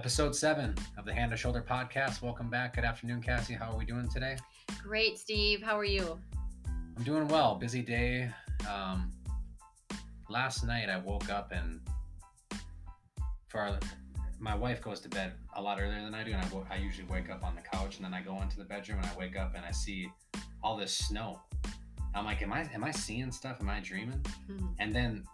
Episode seven of the Hand to Shoulder podcast. Welcome back. Good afternoon, Cassie. How are we doing today? Great, Steve. How are you? I'm doing well. Busy day. Um, last night I woke up and for our, my wife goes to bed a lot earlier than I do, and I, wo- I usually wake up on the couch and then I go into the bedroom and I wake up and I see all this snow. I'm like, am I am I seeing stuff? Am I dreaming? Mhm. And then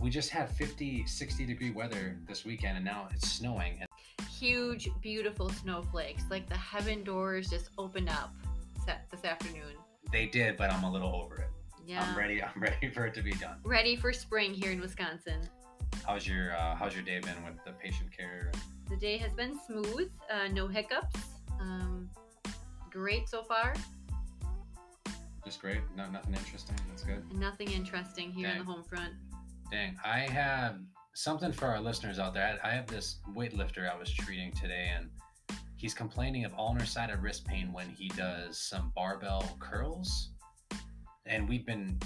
we just had 50, 60 degree weather this weekend, and now it's snowing. And Huge, beautiful snowflakes. Like the heaven doors just opened up set this afternoon. they did, but I'm a little over it. Yeah. I'm ready. I'm ready for it to be done. Ready for spring here in Wisconsin. How's your uh, How's your day been with the patient care? The day has been smooth, uh, no hiccups. Um, great so far. Just great. No, nothing interesting. That's good. Nothing interesting here in Dang. the home front. Dang, I have something for our listeners out there. I, I have this weightlifter I was treating today, and he's complaining of ulnar sided wrist pain when he does some barbell curls. And we've been,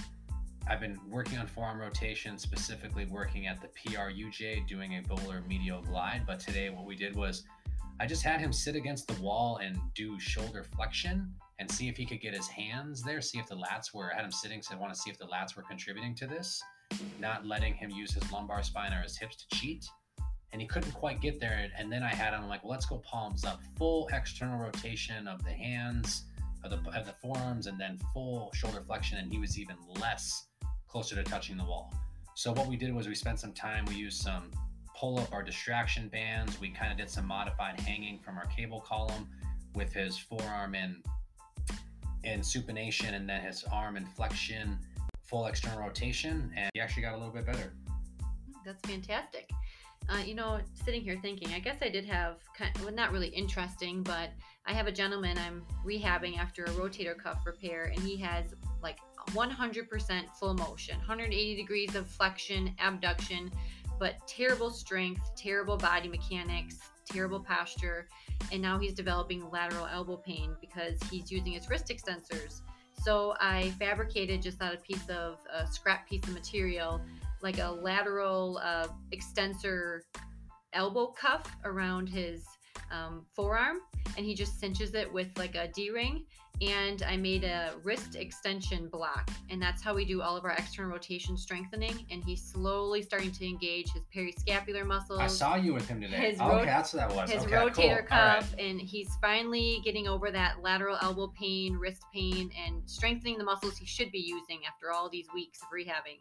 I've been working on forearm rotation, specifically working at the PRUJ, doing a volar medial glide. But today, what we did was, I just had him sit against the wall and do shoulder flexion and see if he could get his hands there, see if the lats were. I had him sitting, so I want to see if the lats were contributing to this not letting him use his lumbar spine or his hips to cheat. And he couldn't quite get there. And then I had him like, well, let's go palms up, full external rotation of the hands, of the, of the forearms, and then full shoulder flexion. And he was even less closer to touching the wall. So what we did was we spent some time, we used some pull up our distraction bands. We kind of did some modified hanging from our cable column with his forearm in in supination and then his arm in flexion full external rotation, and he actually got a little bit better. That's fantastic. Uh, you know, sitting here thinking, I guess I did have kind well, not really interesting, but I have a gentleman I'm rehabbing after a rotator cuff repair, and he has like 100% full motion, 180 degrees of flexion, abduction, but terrible strength, terrible body mechanics, terrible posture, and now he's developing lateral elbow pain because he's using his wrist extensors. So I fabricated just out a piece of a scrap piece of material like a lateral uh, extensor elbow cuff around his um, forearm and he just cinches it with like a d-ring and i made a wrist extension block and that's how we do all of our external rotation strengthening and he's slowly starting to engage his periscapular muscles I saw you with him today. His oh, okay, that's what that was. his okay, rotator cool. All right. cuff and he's finally getting over that lateral elbow pain wrist pain and strengthening the muscles he should be using after all these weeks of rehabbing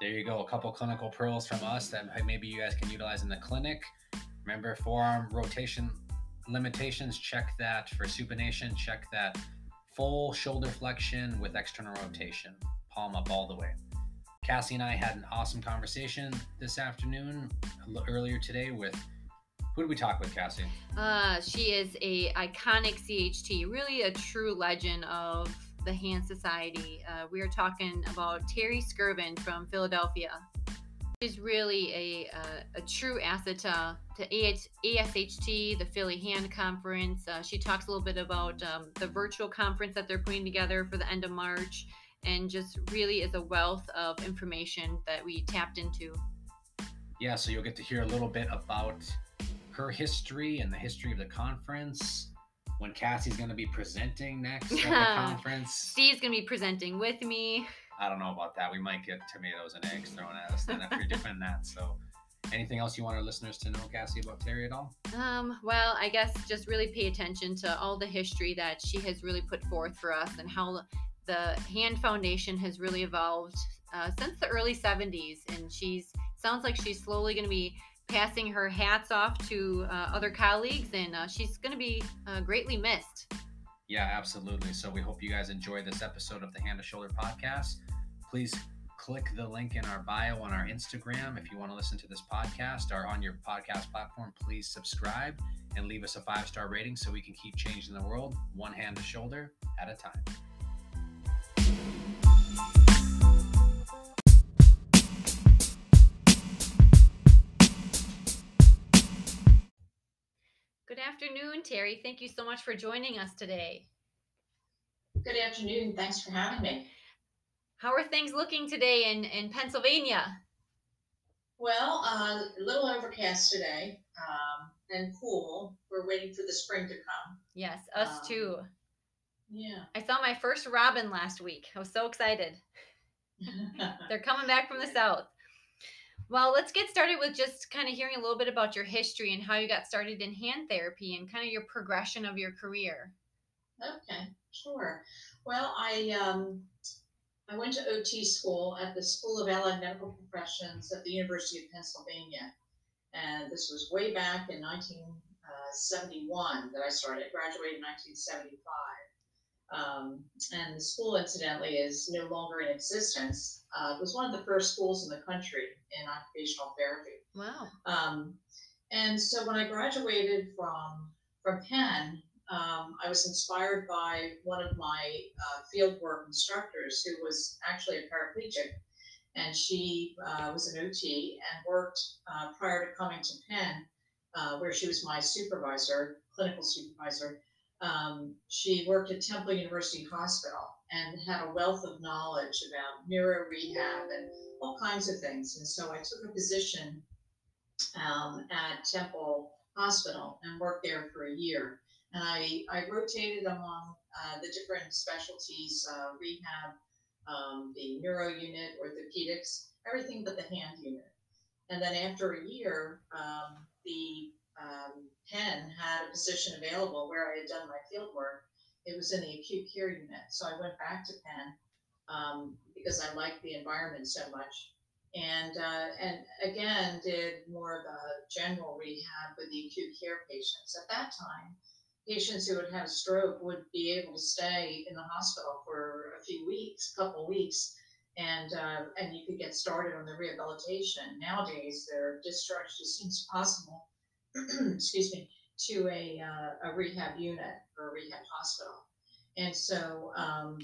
There you go. A couple clinical pearls from us that maybe you guys can utilize in the clinic. Remember, forearm rotation limitations. Check that for supination. Check that full shoulder flexion with external rotation. Palm up all the way. Cassie and I had an awesome conversation this afternoon, earlier today with. Who did we talk with, Cassie? Uh, she is a iconic CHT, really a true legend of the Hand Society. Uh, we are talking about Terri Skirven from Philadelphia. She's really a, uh, a true asset to, to ASHT, the Philly Hand Conference. Uh, she talks a little bit about um, the virtual conference that they're putting together for the end of March and just really is a wealth of information that we tapped into. Yeah, so you'll get to hear a little bit about her history and the history of the conference. When Cassie's going to be presenting next at the conference. Steve's going to be presenting with me. I don't know about that. We might get tomatoes and eggs thrown at us then if you're doing that. So, anything else you want our listeners to know, Cassie, about Terri at all? Um, well, I guess just really pay attention to all the history that she has really put forth for us and how the Hand Foundation has really evolved uh, since the early 70s. And she's sounds like she's slowly going to be passing her hats off to uh, other colleagues, and uh, she's going to be uh, greatly missed. Yeah, absolutely. So, we hope you guys enjoy this episode of the Hand to Shoulder podcast. Please click the link in our bio on our Instagram if you want to listen to this podcast or on your podcast platform. Please subscribe and leave us a five star rating so we can keep changing the world one hand to shoulder at a time. Good afternoon, Terri. Thank you so much for joining us today. Good afternoon. Thanks for having me. How are things looking today in, in Pennsylvania? Well, uh, a little overcast today um, and cool. We're waiting for the spring to come. Yes, us Um, too. Yeah. I saw my first robin last week. I was so excited. They're coming back from the south. Well, let's get started with just kind of hearing a little bit about your history and how you got started in hand therapy and kind of your progression of your career. okay, sure. Well, I um, I went to OT school at the School of Allied Medical Professions at the University of Pennsylvania, and this was way back in 1971 that I started. I graduated in 1975. Um, and the school, incidentally, is no longer in existence. Uh, it was one of the first schools in the country in occupational therapy. Wow. Um, and so when I graduated from from Penn, um, I was inspired by one of my uh, fieldwork instructors who was actually a paraplegic, and she uh, was an OT and worked uh, prior to coming to Penn, uh, where she was my supervisor, clinical supervisor. Um, she worked at Temple University Hospital and had a wealth of knowledge about neuro rehab and all kinds of things. And so I took a position um, at Temple Hospital and worked there for a year. And I, I rotated among uh, the different specialties, uh, rehab, um, the neuro unit, orthopedics, everything but the hand unit. And then after a year, um, the um, Penn had a position available where I had done my field work. It was in the acute care unit. So I went back to Penn um, because I liked the environment so much and uh, and again did more of a general rehab with the acute care patients. At that time, patients who had a stroke would be able to stay in the hospital for a few weeks, a couple weeks, and uh, and you could get started on the rehabilitation. Nowadays, they're discharged as soon as possible. excuse me, to a uh, a rehab unit or a rehab hospital, and so. Um,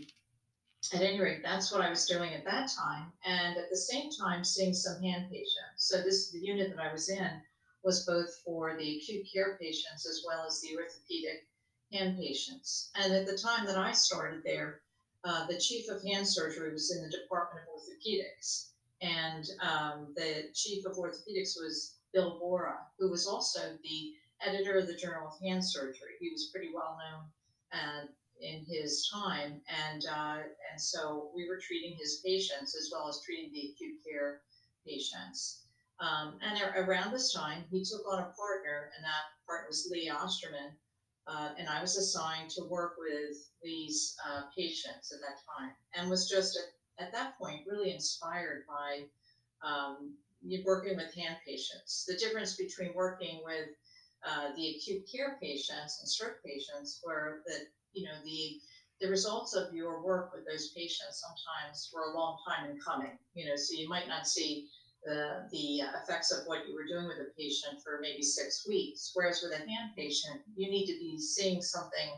at any rate, that's what I was doing at that time, and at the same time seeing some hand patients. So this is the unit that I was in was both for the acute care patients as well as the orthopedic hand patients. And at the time that I started there, uh, the chief of hand surgery was in the Department of Orthopedics, and um, the chief of orthopedics was Bill Bora, who was also the editor of the Journal of Hand Surgery. He was pretty well known and in his time, and uh, and so we were treating his patients as well as treating the acute care patients. Um, and around this time, he took on a partner, and that partner was Lee Osterman, uh, and I was assigned to work with these uh, patients at that time, and was just at, at that point really inspired by um, working with hand patients. The difference between working with uh, the acute care patients and stroke patients were that you know the the results of your work with those patients sometimes were a long time in coming you know so you might not see the the effects of what you were doing with a patient for maybe six weeks whereas with a hand patient you need to be seeing something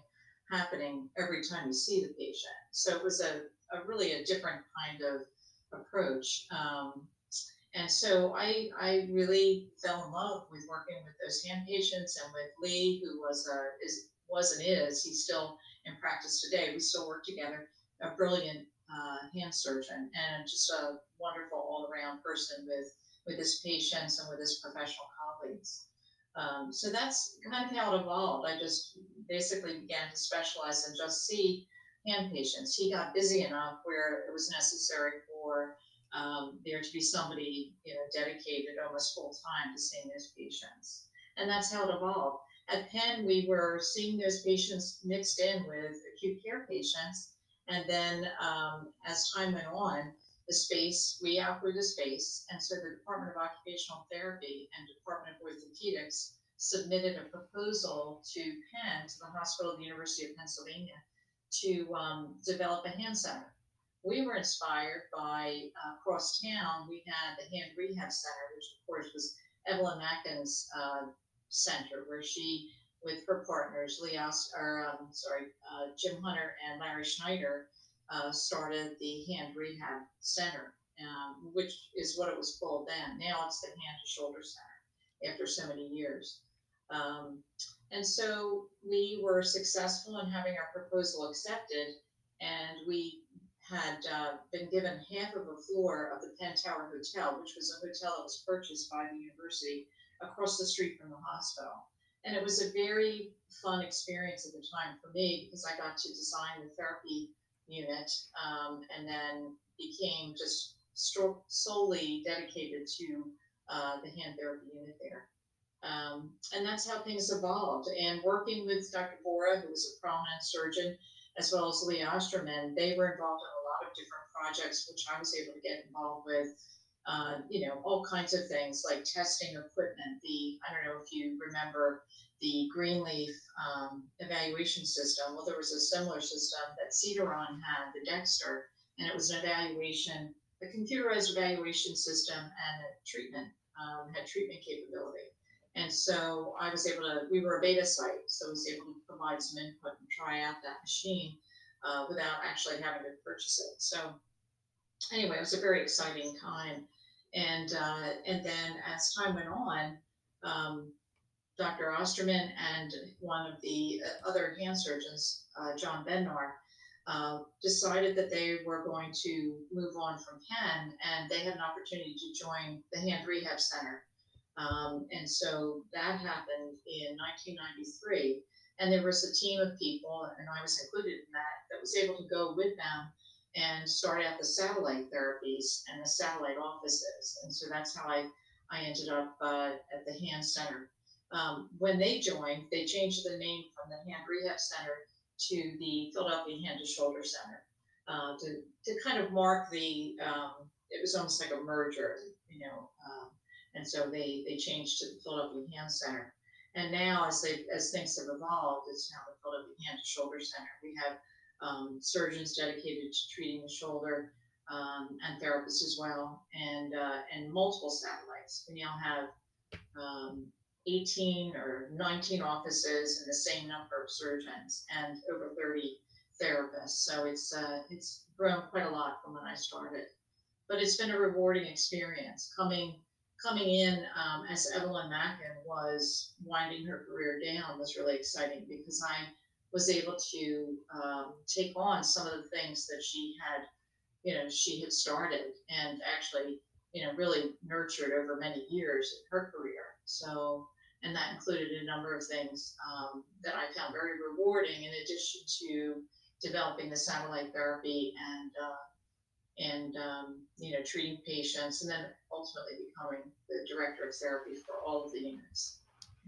happening every time you see the patient so it was a, a really a different kind of approach um, and so I, I really fell in love with working with those hand patients and with Lee, who was a, is was and is he's still in practice today. We still work together. A brilliant uh, hand surgeon and just a wonderful all around person with with his patients and with his professional colleagues. Um, so that's kind of how it evolved. I just basically began to specialize and just see hand patients. He got busy enough where it was necessary for um, there to be somebody you know dedicated almost full time to seeing those patients, and that's how it evolved. At Penn, we were seeing those patients mixed in with acute care patients, and then um, as time went on, the space we outgrew the space, and so the Department of Occupational Therapy and Department of Orthopedics submitted a proposal to Penn, to the hospital of the University of Pennsylvania, to um, develop a hand center we were inspired by uh, across town. We had the Hand Rehab Center, which of course was Evelyn Mackin's uh, center, where she, with her partners, Leos, or um, sorry, uh, Jim Hunter and Larry Schneider, uh, started the Hand Rehab Center, um, which is what it was called then. Now it's the Hand to Shoulder Center. After so many years. Um, and so we were successful in having our proposal accepted, and we had uh, been given half of a floor of the Penn Tower Hotel, which was a hotel that was purchased by the university across the street from the hospital. And it was a very fun experience at the time for me because I got to design the therapy unit um, and then became just solely dedicated to uh, the hand therapy unit there. Um, and that's how things evolved. And working with Dr. Bora, who was a prominent surgeon, as well as Lee Osterman, they were involved in a lot of different projects, which I was able to get involved with. Uh, you know, all kinds of things like testing equipment. The I don't know if you remember the Greenleaf um, evaluation system. Well, there was a similar system that Cedars-Sinai had, the Dexter, and it was an evaluation, a computerized evaluation system and a treatment um, had treatment capability. And so I was able to, we were a beta site, so I was able to provide some input and try out that machine uh, without actually having to purchase it. So anyway, it was a very exciting time. And, uh, and then as time went on, um, Dr. Osterman and one of the uh, other hand surgeons, uh, John Bednar, uh, decided that they were going to move on from Penn and they had an opportunity to join the Hand Rehab Center um, and so that happened in 1993. And there was a team of people, and I was included in that, that was able to go with them and start at the satellite therapies and the satellite offices. And so that's how I, I ended up uh, at the Hand Center. Um, when they joined, they changed the name from the Hand Rehab Center to the Philadelphia Hand to Shoulder Center uh, to, to kind of mark the, um, it was almost like a merger, you know. Um, and so they, they changed to the Philadelphia Hand Center. And now, as they as things have evolved, it's now the Philadelphia Hand to Shoulder Center. We have um, surgeons dedicated to treating the shoulder um, and therapists as well, and uh, and multiple satellites. We now have um, 18 or 19 offices and the same number of surgeons and over 30 therapists. So it's uh, it's grown quite a lot from when I started. But it's been a rewarding experience coming coming in um, as Evelyn Mackin was winding her career down was really exciting because I was able to um, take on some of the things that she had, you know, she had started and actually, you know, really nurtured over many years in her career. So, and that included a number of things um, that I found very rewarding in addition to developing the satellite therapy and uh, and um, you know treating patients, and then ultimately becoming the director of therapy for all of the units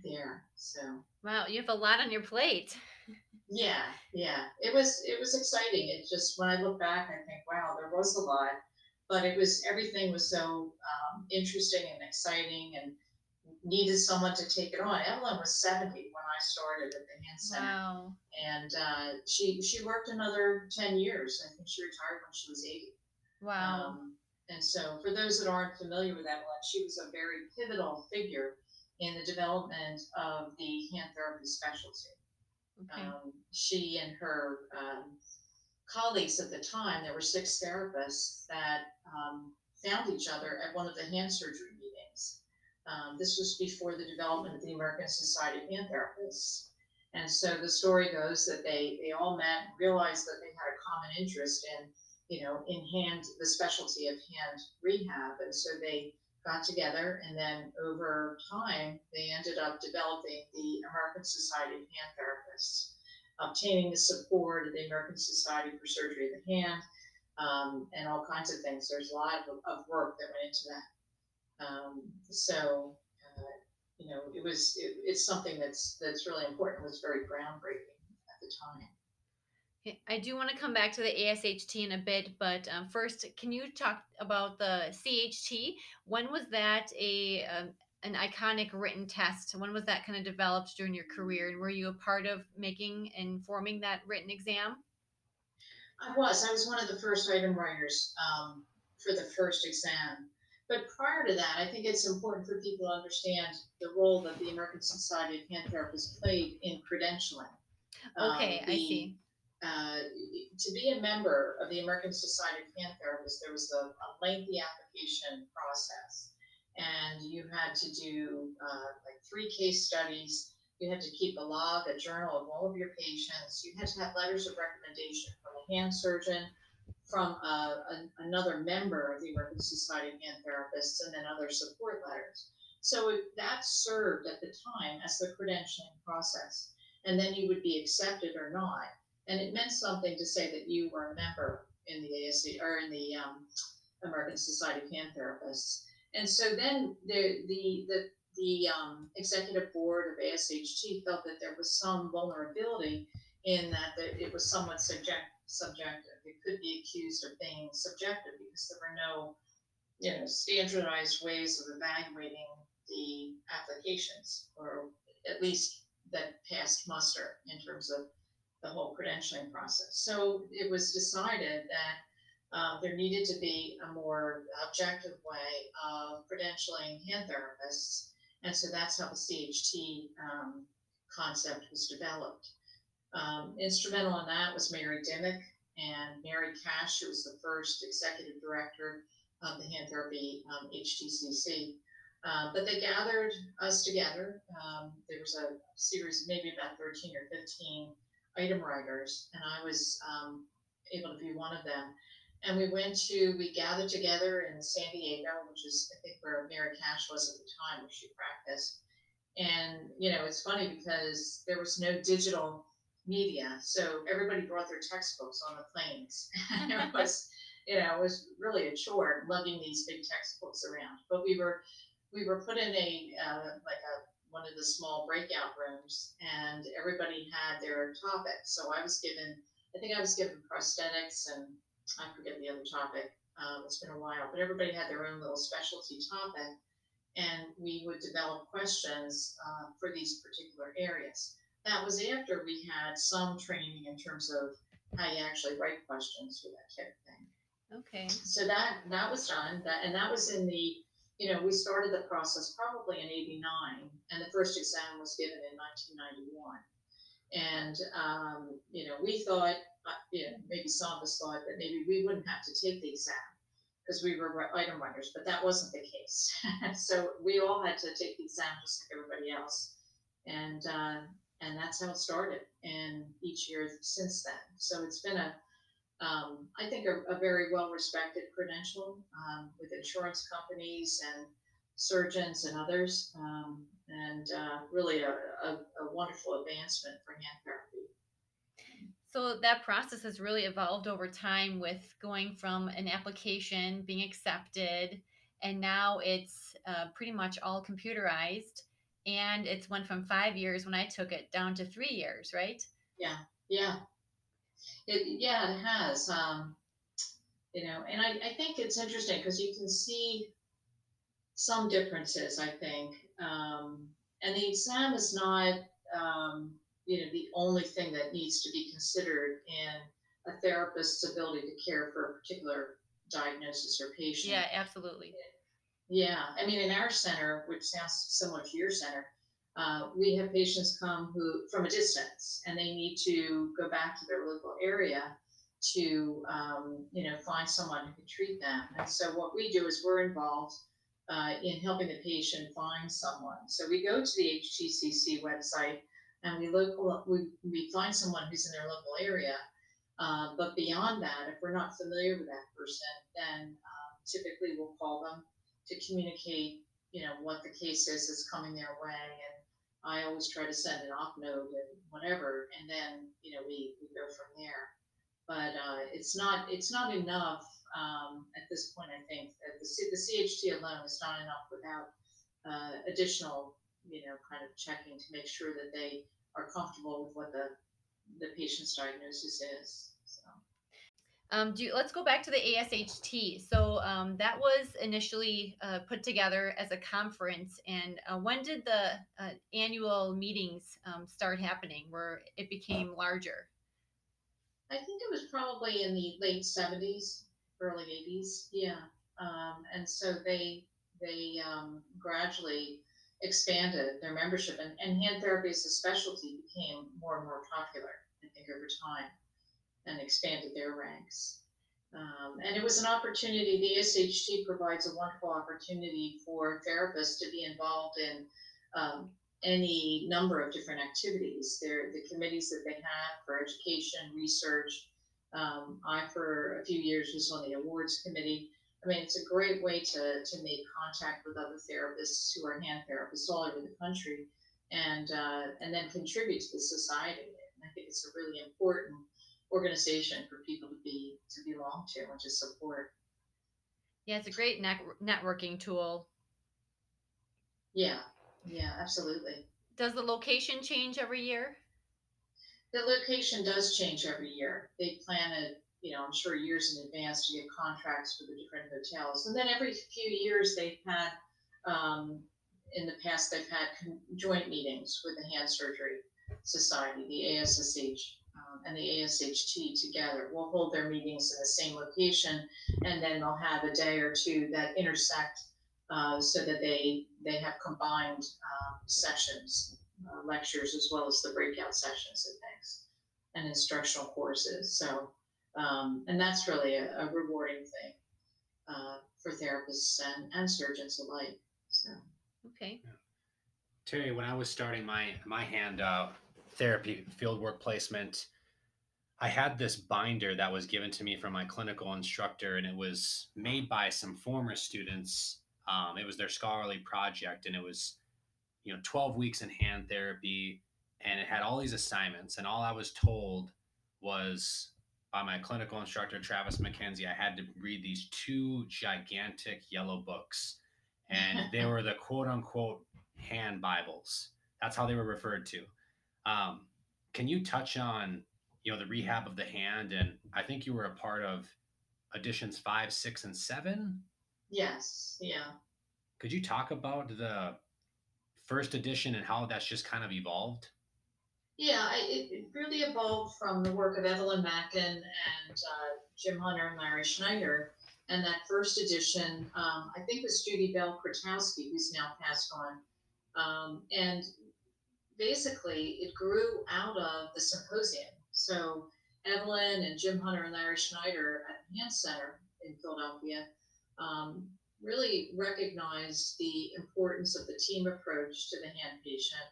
there. So wow, you have a lot on your plate. Yeah, yeah, it was it was exciting. It just when I look back, I think, wow, there was a lot, but it was everything was so um, interesting and exciting and needed someone to take it on. Evelyn was 70 when I started at the Hand Center. Wow. And uh, she she worked another 10 years. I think she retired when she was 80. Wow. Um, and so, for those that aren't familiar with Evelyn, she was a very pivotal figure in the development of the hand therapy specialty. Okay. Um, she and her um, colleagues at the time, there were six therapists that um, found each other at one of the hand surgery meetings. Um, this was before the development of the American Society of Hand Therapists. And so the story goes that they, they all met realized that they had a common interest in you know, in hand, the specialty of hand rehab. And so they got together and then over time, they ended up developing the American Society of Hand Therapists, obtaining the support of the American Society for Surgery of the Hand, um, and all kinds of things. There's a lot of, of work that went into that. Um, so, uh, you know, it was, it, it's something that's, that's really important. It was very groundbreaking at the time. I do want to come back to the ASHT in a bit, but um, first, can you talk about the CHT? When was that a um, an iconic written test? When was that kind of developed during your career, and were you a part of making and forming that written exam? I was. I was one of the first item writers um, for the first exam. But prior to that, I think it's important for people to understand the role that the American Society of Hand Therapists played in credentialing. Okay, um, the, I see uh, to be a member of the American Society of Hand Therapists, there was a, a lengthy application process, and you had to do uh, like three case studies. You had to keep a log, a journal of all of your patients. You had to have letters of recommendation from a hand surgeon, from uh, another member of the American Society of Hand Therapists and then other support letters. So it, that served at the time as the credentialing process. And then you would be accepted or not. And it meant something to say that you were a member in the ASC or in the um, American Society of Hand Therapists. And so then the the the the um, executive board of ASHT felt that there was some vulnerability in that, that it was somewhat subject, subjective. It could be accused of being subjective because there were no, you know, standardized ways of evaluating the applications, or at least that passed muster in terms of the whole credentialing process. So it was decided that uh, there needed to be a more objective way of credentialing hand therapists and so that's how the CHT um, concept was developed. Um, instrumental in that was Mary Dimmick and Mary Cash, who was the first executive director of the Hand Therapy um, HTCC. Uh, but they gathered us together. Um, there was a series, maybe about 13 or 15 item writers, and I was um, able to be one of them and we went to we gathered together in San Diego, which is I think where Mary Cash was at the time where she practiced. And you know, it's funny because there was no digital media, so everybody brought their textbooks on the planes. and it was, you know, it was really a chore lugging these big textbooks around. But we were we were put in a uh, like a one of the small breakout rooms, and everybody had their topic. So I was given, I think I was given prosthetics and I forget the other topic. Um, it's been a while, but everybody had their own little specialty topic, and we would develop questions uh, for these particular areas. That was after we had some training in terms of how you actually write questions for that type of thing. Okay. So that that was done. That and that was in the you know we started the process probably in '89, and the first exam was given in 1991. And um, you know we thought you know, maybe some of us thought that maybe we wouldn't have to take the exam because we were item writers, but that wasn't the case. so we all had to take the exam just like everybody else, and uh, and that's how it started. And each year since then, so it's been a um, I think a, a very well respected credential um, with insurance companies and surgeons and others, um, and uh, really a, a, a wonderful advancement for hand therapy. So that process has really evolved over time with going from an application being accepted, and now it's uh, pretty much all computerized. And it's went from five years when I took it down to three years, right? Yeah, yeah, it, yeah, it has. Um, you know, and I, I think it's interesting because you can see some differences. I think, um, and the exam is not. Um, you know the only thing that needs to be considered in a therapist's ability to care for a particular diagnosis or patient. Yeah, absolutely. Yeah, I mean, in our center, which sounds similar to your center, uh, we have patients come who from a distance, and they need to go back to their local area to, um, you know, find someone who can treat them. And so what we do is we're involved uh, in helping the patient find someone. So we go to the HTCC website and we look we, we find someone who's in their local area uh, but beyond that if we're not familiar with that person then um, typically we'll call them to communicate you know what the case is that's coming their way and i always try to send an off note and whatever and then you know we, we go from there but uh, it's not it's not enough um, at this point i think the, the cht alone is not enough without uh, additional you know, kind of checking to make sure that they are comfortable with what the the patient's diagnosis is. So. Um, do you, let's go back to the ASHT. So um, that was initially uh, put together as a conference, and uh, when did the uh, annual meetings um, start happening, where it became larger? I think it was probably in the late seventies, early eighties. Yeah, um, and so they they um, gradually expanded their membership and, and hand therapy as a specialty became more and more popular, I think, over time and expanded their ranks. Um, and it was an opportunity, the ASHT provides a wonderful opportunity for therapists to be involved in um, any number of different activities. There, the committees that they have for education, research, Um, I, for a few years, was on the awards committee. I mean, it's a great way to, to make contact with other therapists who are hand therapists all over the country and, uh, and then contribute to the society. And I think it's a really important organization for people to be to belong to and to support. Yeah, it's a great net- networking tool. Yeah, yeah, absolutely. Does the location change every year? The location does change every year. They plan it, you know, I'm sure years in advance to get contracts for the different hotels. And then every few years they've had, um, in the past, they've had con- joint meetings with the Hand Surgery Society, the ASSH, um, and the ASHT together. Will hold their meetings in the same location, and then they'll have a day or two that intersect uh, so that they they have combined um, sessions, uh, lectures, as well as the breakout sessions and things, and instructional courses. So, um, and that's really a, a rewarding thing uh, for therapists and, and surgeons alike. So, okay. Terri, when I was starting my my hand uh, therapy fieldwork placement, I had this binder that was given to me from my clinical instructor, and it was made by some former students um, it was their scholarly project, and it was, you know, 12 weeks in hand therapy, and it had all these assignments. And all I was told was by my clinical instructor, Travis McKenzie, I had to read these two gigantic yellow books, and they were the quote unquote hand Bibles. That's how they were referred to. Um, can you touch on, you know, the rehab of the hand? And I think you were a part of editions five, six, and seven. Yes, yeah. Could you talk about the first edition and how that's just kind of evolved? Yeah, I, it, it really evolved from the work of Evelyn Mackin and uh, Jim Hunter and Larry Schneider. And that first edition, um, I think was Judy Bell Krotoski, who's now passed on. Um, and basically, it grew out of the symposium. So Evelyn and Jim Hunter and Larry Schneider at the Hand Center in Philadelphia um, really recognized the importance of the team approach to the hand patient.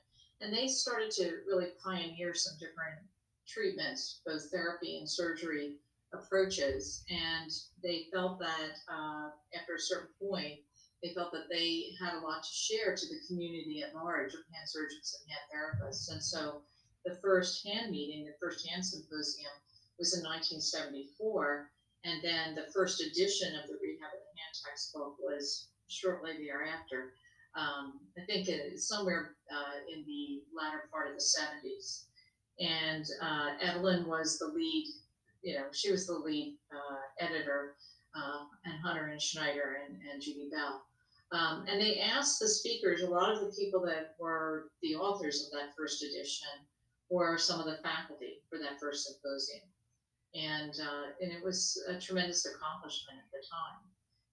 And they started to really pioneer some different treatments, both therapy and surgery approaches. And they felt that uh, after a certain point, they felt that they had a lot to share to the community at large of hand surgeons and hand therapists. And so the first hand meeting, the first hand symposium, was in 1974. And then the first edition of the Rehab of the Hand textbook was shortly thereafter. Um, I think it's somewhere uh, in the latter part of the 70s. And uh, Evelyn was the lead, you know, she was the lead uh, editor, uh, and Hunter and Schneider and, and Judy Bell. Um, and they asked the speakers, a lot of the people that were the authors of that first edition were some of the faculty for that first symposium and uh, and it was a tremendous accomplishment at the time.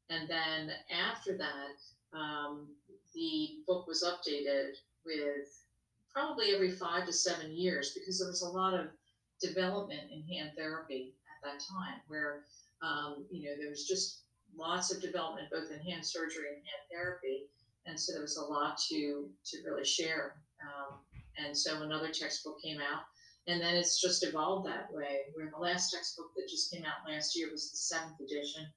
And then after that, um, the book was updated with probably every five to seven years because there was a lot of development in hand therapy at that time, where um, you know there was just lots of development both in hand surgery and hand therapy, and so there was a lot to to really share. Um, and so another textbook came out and then it's just evolved that way. Where the last textbook that just came out last year was the seventh edition.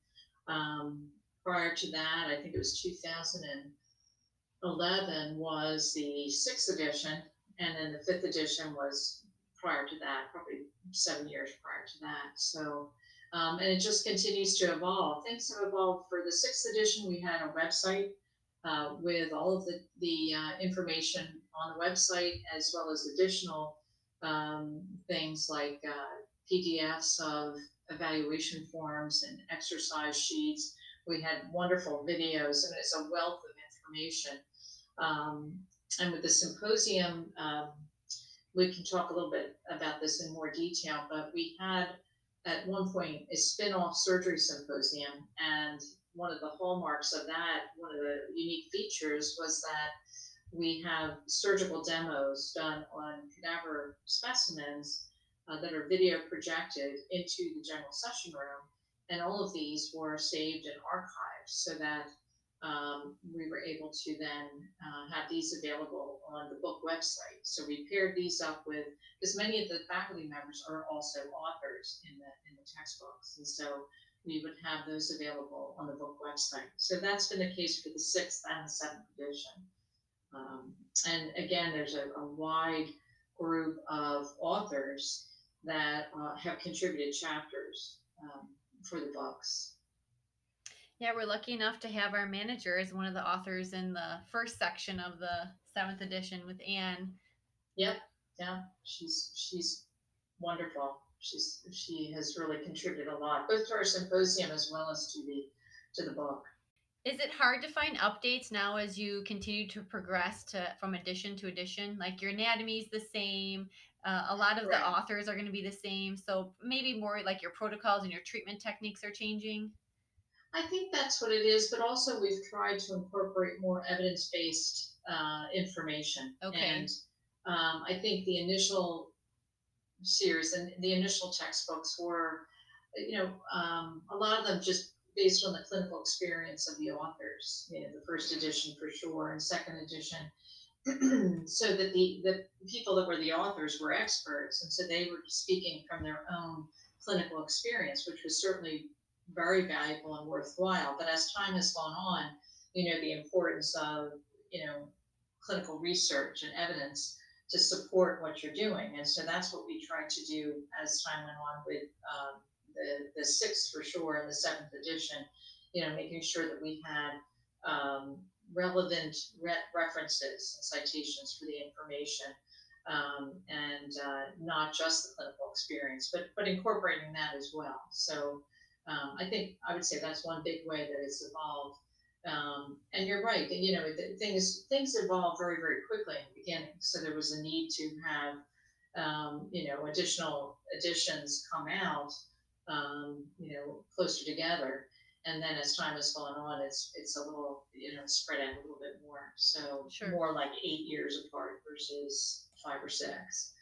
Um, prior to that, I think it was 2011 was the sixth edition, and then the fifth edition was prior to that, probably seven years prior to that. So, um, and it just continues to evolve. Things have evolved. For the sixth edition, we had a website uh, with all of the, the uh, information on the website as well as additional um, things like uh, PDFs of evaluation forms and exercise sheets. We had wonderful videos, and it's a wealth of information. Um, and with the symposium, um, we can talk a little bit about this in more detail, but we had at one point a spin off surgery symposium. And one of the hallmarks of that, one of the unique features was that we have surgical demos done on cadaver specimens uh, that are video projected into the general session room. And all of these were saved and archived so that um, we were able to then uh, have these available on the book website. So we paired these up with, because many of the faculty members are also authors in the in the textbooks, and so we would have those available on the book website. So that's been the case for the sixth and the seventh edition. Um, and again, there's a, a, wide group of authors that uh, have contributed chapters um, for the books. Yeah, we're lucky enough to have our manager as one of the authors in the first section of the seventh edition with Anne. Yep, yeah, she's she's wonderful. She's she has really contributed a lot, both to our symposium as well as to the to the book. Is it hard to find updates now as you continue to progress to from edition to edition? Like your anatomy is the same, uh, a lot of right. the authors are going to be the same, so maybe more like your protocols and your treatment techniques are changing. I think that's what it is, but also we've tried to incorporate more evidence based uh, information. Okay. And um, I think the initial series and the initial textbooks were, you know, um, a lot of them just based on the clinical experience of the authors. You know, the first edition for sure, and second edition. so that the the people that were the authors were experts, and so they were speaking from their own clinical experience, which was certainly very valuable and worthwhile. But as time has gone on, you know, the importance of, you know, clinical research and evidence to support what you're doing. And so that's what we tried to do as time went on with um, the, the sixth for sure and the seventh edition, you know, making sure that we had um, relevant re- references and citations for the information. Um, and uh, not just the clinical experience, but but incorporating that as well. So um, I think I would say that's one big way that it's evolved. Um, and you're right. You know, things things evolve very very quickly in the beginning. So there was a need to have um, you know additional additions come out. Um, you know, closer together. And then as time has gone on, it's it's a little you know spread out a little bit more. So sure. more like eight years apart versus five or six.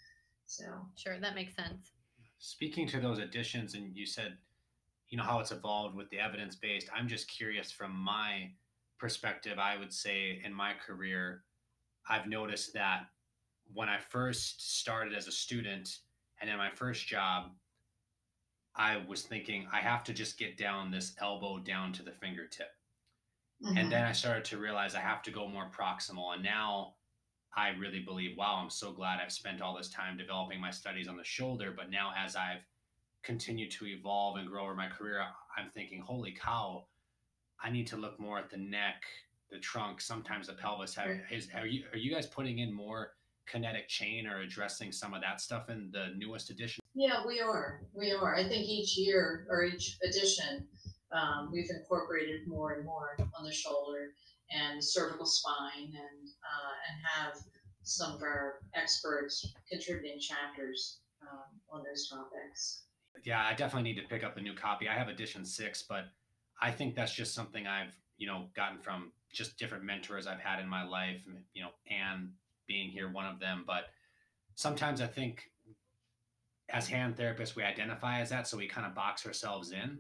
So sure, that makes sense. Speaking to those additions, and you said you know how it's evolved with the evidence based i'm just curious from my perspective i would say in my career i've noticed that when i first started as a student and in my first job i was thinking i have to just get down this elbow down to the fingertip mm-hmm. and then i started to realize i have to go more proximal and now i really believe wow i'm so glad i've spent all this time developing my studies on the shoulder but now as i've continue to evolve and grow over my career, I'm thinking, holy cow, I need to look more at the neck, the trunk, sometimes the pelvis. Have, is, are you are you guys putting in more kinetic chain or addressing some of that stuff in the newest edition? Yeah, we are. We are. I think each year or each edition, um, we've incorporated more and more on the shoulder and cervical spine, and uh, and have some of our experts contributing chapters um, on those topics yeah, I definitely need to pick up a new copy. I have edition six, but I think that's just something I've, you know, gotten from just different mentors I've had in my life, you know, Anne being here, one of them. But sometimes I think as hand therapists, we identify as that. So we kind of box ourselves in.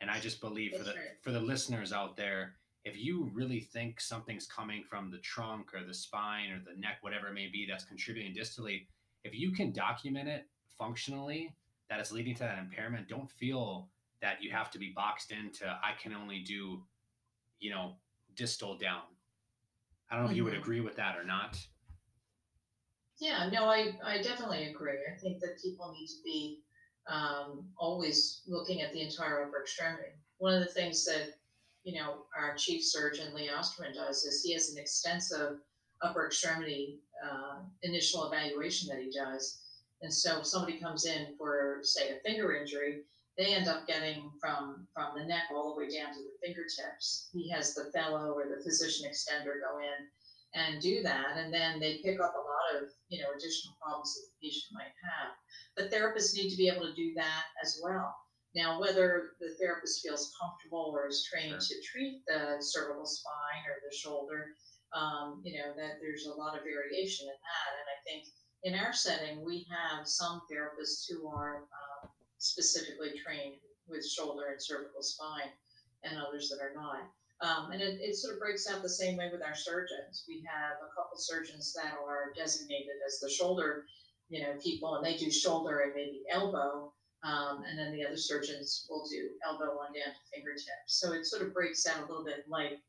And I just believe for the, for the listeners out there, if you really think something's coming from the trunk or the spine or the neck, whatever it may be, that's contributing distally, if you can document it functionally that is leading to that impairment, don't feel that you have to be boxed into I can only do, you know, distal down. I don't know mm-hmm. if you would mm-hmm. agree with that or not. Yeah, no, I, I definitely agree. I think that people need to be um, always looking at the entire upper extremity. One of the things that, you know, our chief surgeon, Lee Osterman, does is he has an extensive upper extremity uh, initial evaluation that he does. And so if somebody comes in for, say, a finger injury, they end up getting from from the neck all the way down to the fingertips. He has the fellow or the physician extender go in and do that, and then they pick up a lot of you know additional problems that the patient might have. But therapists need to be able to do that as well. Now, whether the therapist feels comfortable or is trained sure. to treat the cervical spine or the shoulder, um, you know that there's a lot of variation in that, and I think in our setting, we have some therapists who are um, specifically trained with shoulder and cervical spine, and others that are not. Um, and it, it sort of breaks out the same way with our surgeons. We have a couple surgeons that are designated as the shoulder, you know, people, and they do shoulder and maybe elbow. Um, and then the other surgeons will do elbow on down to fingertips. So it sort of breaks out a little bit like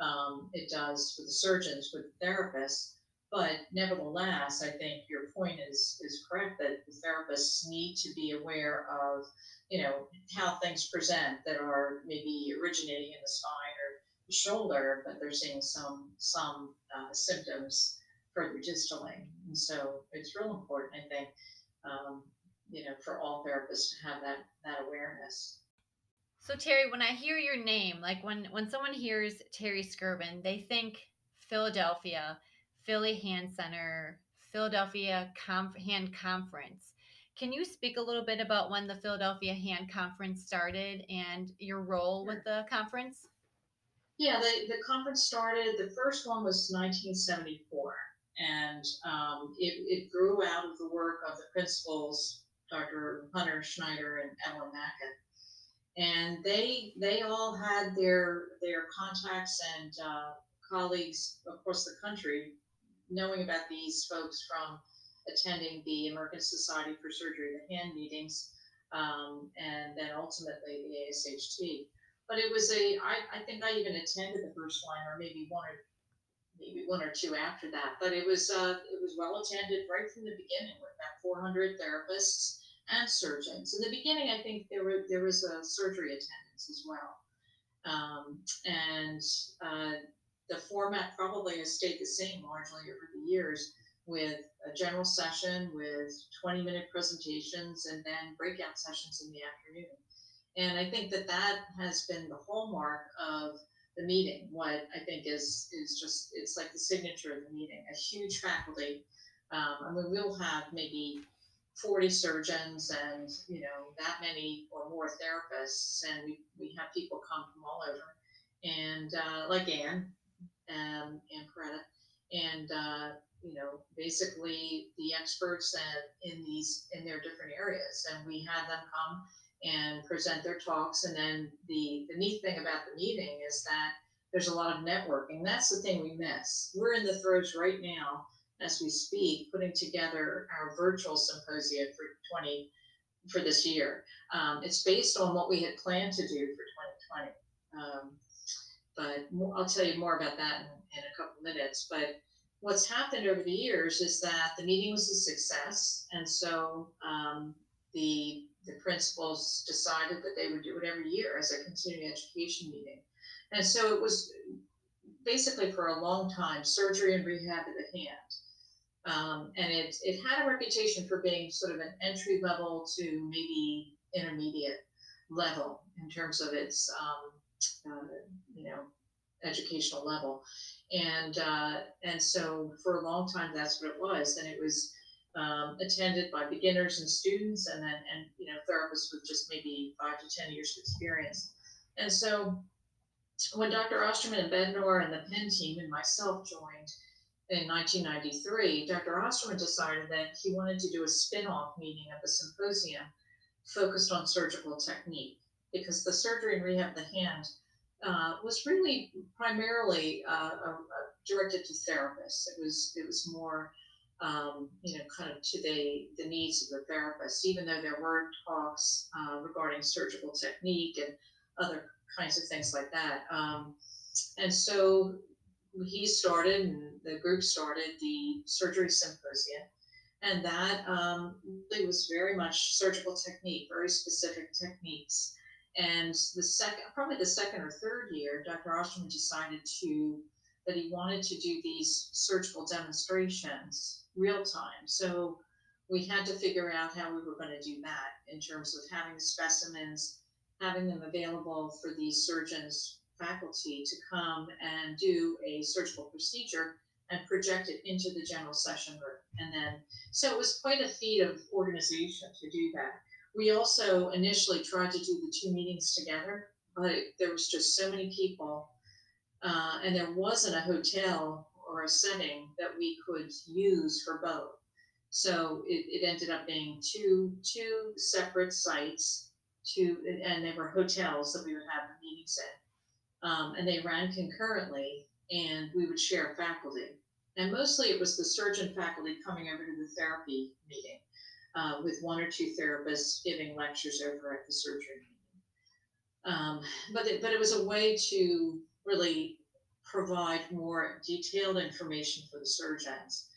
um, it does for the surgeons with the therapists. But nevertheless, I think your point is is correct that the therapists need to be aware of, you know, how things present that are maybe originating in the spine or the shoulder, but they're seeing some some uh, symptoms further distally. And so it's real important, I think, um, you know, for all therapists to have that that awareness. So Terri, when I hear your name, like when when someone hears Terri Skirven, they think Philadelphia, Philly Hand Center, Philadelphia Conf- Hand Conference. Can you speak a little bit about when the Philadelphia Hand Conference started and your role with the conference? Yeah, the, the conference started, the first one was 1974, and um, it, it grew out of the work of the principals, Dr. Hunter Schneider and Evelyn Mackin. And they they all had their their contacts and uh, colleagues across the country knowing about these folks from attending the American Society for Surgery of the Hand meetings, um, and then ultimately the ASHT. But it was a, I, I think I even attended the first one, or maybe one or maybe one or two after that. But it was uh, it was well attended right from the beginning with about 400 therapists and surgeons. In the beginning, I think there were there was a surgery attendance as well, um, and uh, the format probably has stayed the same largely over the years, with a general session with 20 minute presentations and then breakout sessions in the afternoon. And I think that that has been the hallmark of the meeting. What I think is is just it's like the signature of the meeting. A huge faculty. Um, I mean, we'll have maybe 40 surgeons and you know that many or more therapists and we, we have people come from all over and uh, like anne um, and Coretta, and uh, you know basically the experts in these in their different areas. And we have them come and present their talks. And then the the neat thing about the meeting is that there's a lot of networking. That's the thing we miss. We're in the throes right now as we speak, putting together our virtual symposium for 20 for this year. Um, it's based on what we had planned to do for 2020. I'll tell you more about that in, in a couple minutes. But what's happened over the years is that the meeting was a success, and so um, the the principals decided that they would do it every year as a continuing education meeting. And so it was basically for a long time surgery and rehab of the hand. Um, and it, it had a reputation for being sort of an entry level to maybe intermediate level in terms of its, um, uh, you know, educational level. And, uh, and so for a long time, that's what it was. And it was um, attended by beginners and students and then, and, you know, therapists with just maybe five to 10 years of experience. And so when Dr. Osterman and Bednor and the Penn team and myself joined, in 1993, Dr. Osterman decided that he wanted to do a spin off meeting of the symposium focused on surgical technique because the surgery and rehab of the hand uh, was really primarily uh, directed to therapists. It was it was more um, you know kind of to the the needs of the therapist, even though there were talks uh, regarding surgical technique and other kinds of things like that. Um, and so he started and the group started the surgery symposium and that um, it was very much surgical technique very specific techniques and the second probably the second or third year dr osterman decided to that he wanted to do these surgical demonstrations real time so we had to figure out how we were going to do that in terms of having specimens having them available for these surgeons faculty to come and do a surgical procedure and project it into the general session room. And then, so it was quite a feat of organization to do that. We also initially tried to do the two meetings together, but there was just so many people, uh, and there wasn't a hotel or a setting that we could use for both. So it, it ended up being two two separate sites, two, and they were hotels that we would have the meetings in. um, and they ran concurrently, and we would share faculty. And mostly it was the surgeon faculty coming over to the therapy meeting uh, with one or two therapists giving lectures over at the surgery meeting. Um, but, it, but it was a way to really provide more detailed information for the surgeons.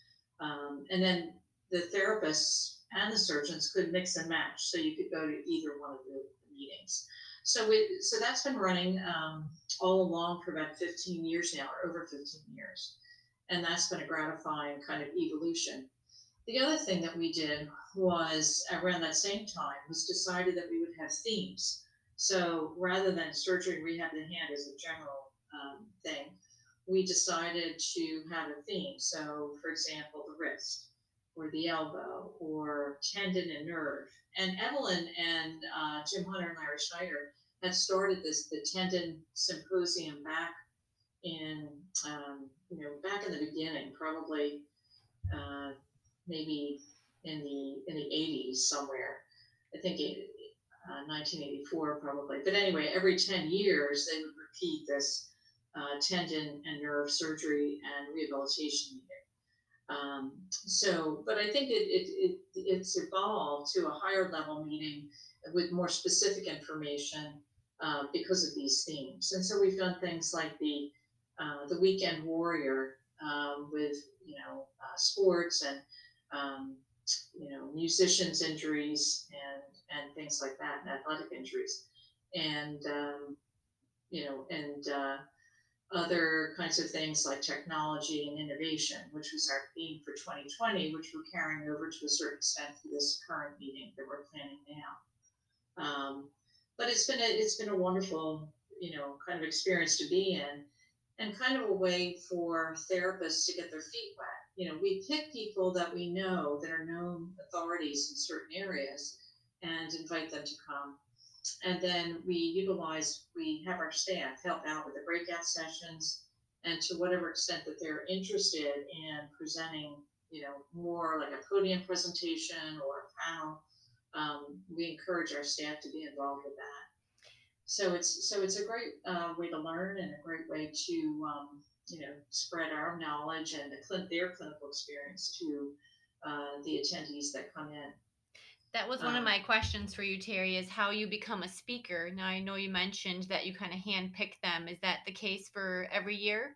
Um, and then the therapists and the surgeons could mix and match, so you could go to either one of the meetings. So so that's been running um, all along for about 15 years now, or over 15 years, and that's been a gratifying kind of evolution. The other thing that we did was around that same time was decided that we would have themes. So rather than surgery and rehab the hand as a general um, thing, we decided to have a theme. So, for example, the wrist or the elbow or tendon and nerve. And Evelyn and uh, Jim Hunter and Larry Schneider had started this the tendon symposium back in um, you know back in the beginning, probably uh, maybe in the in the 80s somewhere. I think it, uh, 1984 probably. But anyway, every 10 years they would repeat this uh, tendon and nerve surgery and rehabilitation meeting. Um, so, but I think it, it, it, it's evolved to a higher level meeting with more specific information uh, because of these themes. And so we've done things like the uh, the weekend warrior um, with you know uh, sports and um, you know musicians injuries and and things like that and athletic injuries and um, you know and uh, other kinds of things like technology and innovation, which was our theme for 2020, which we're carrying over to a certain extent for this current meeting that we're planning now. Um, but it's been a, it's been a wonderful, you know, kind of experience to be in, and kind of a way for therapists to get their feet wet. You know, we pick people that we know that are known authorities in certain areas, and invite them to come and then we utilize, we have our staff help out with the breakout sessions and to whatever extent that they're interested in presenting, you know, more like a podium presentation or a panel, um, we encourage our staff to be involved with that. So it's so it's a great uh, way to learn and a great way to um, you know spread our knowledge and the, their clinical experience to uh, the attendees that come in. That was one um, of my questions for you, Terri, is how you become a speaker. Now, I know you mentioned that you kind of handpick them. Is that the case for every year?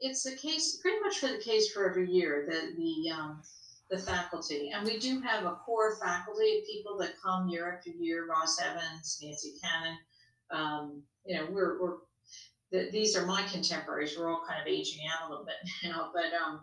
It's the case, pretty much for the case for every year, the, the, um, the faculty. And we do have a core faculty of people that come year after year Ross Evans, Nancy Cannon. Um, you know, we're, we're the, these are my contemporaries. We're all kind of aging out a little bit now, but um,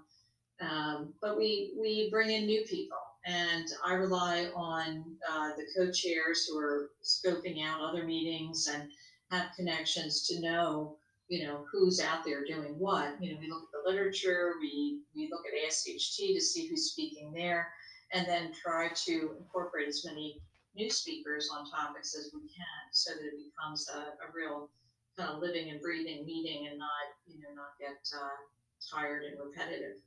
um, but we we bring in new people and I rely on uh, the co-chairs who are scoping out other meetings and have connections to know, you know, who's out there doing what. You know, we look at the literature, we we look at ASHT to see who's speaking there, and then try to incorporate as many new speakers on topics as we can, so that it becomes a, a real kind of living and breathing meeting, and not you know not get uh, tired and repetitive.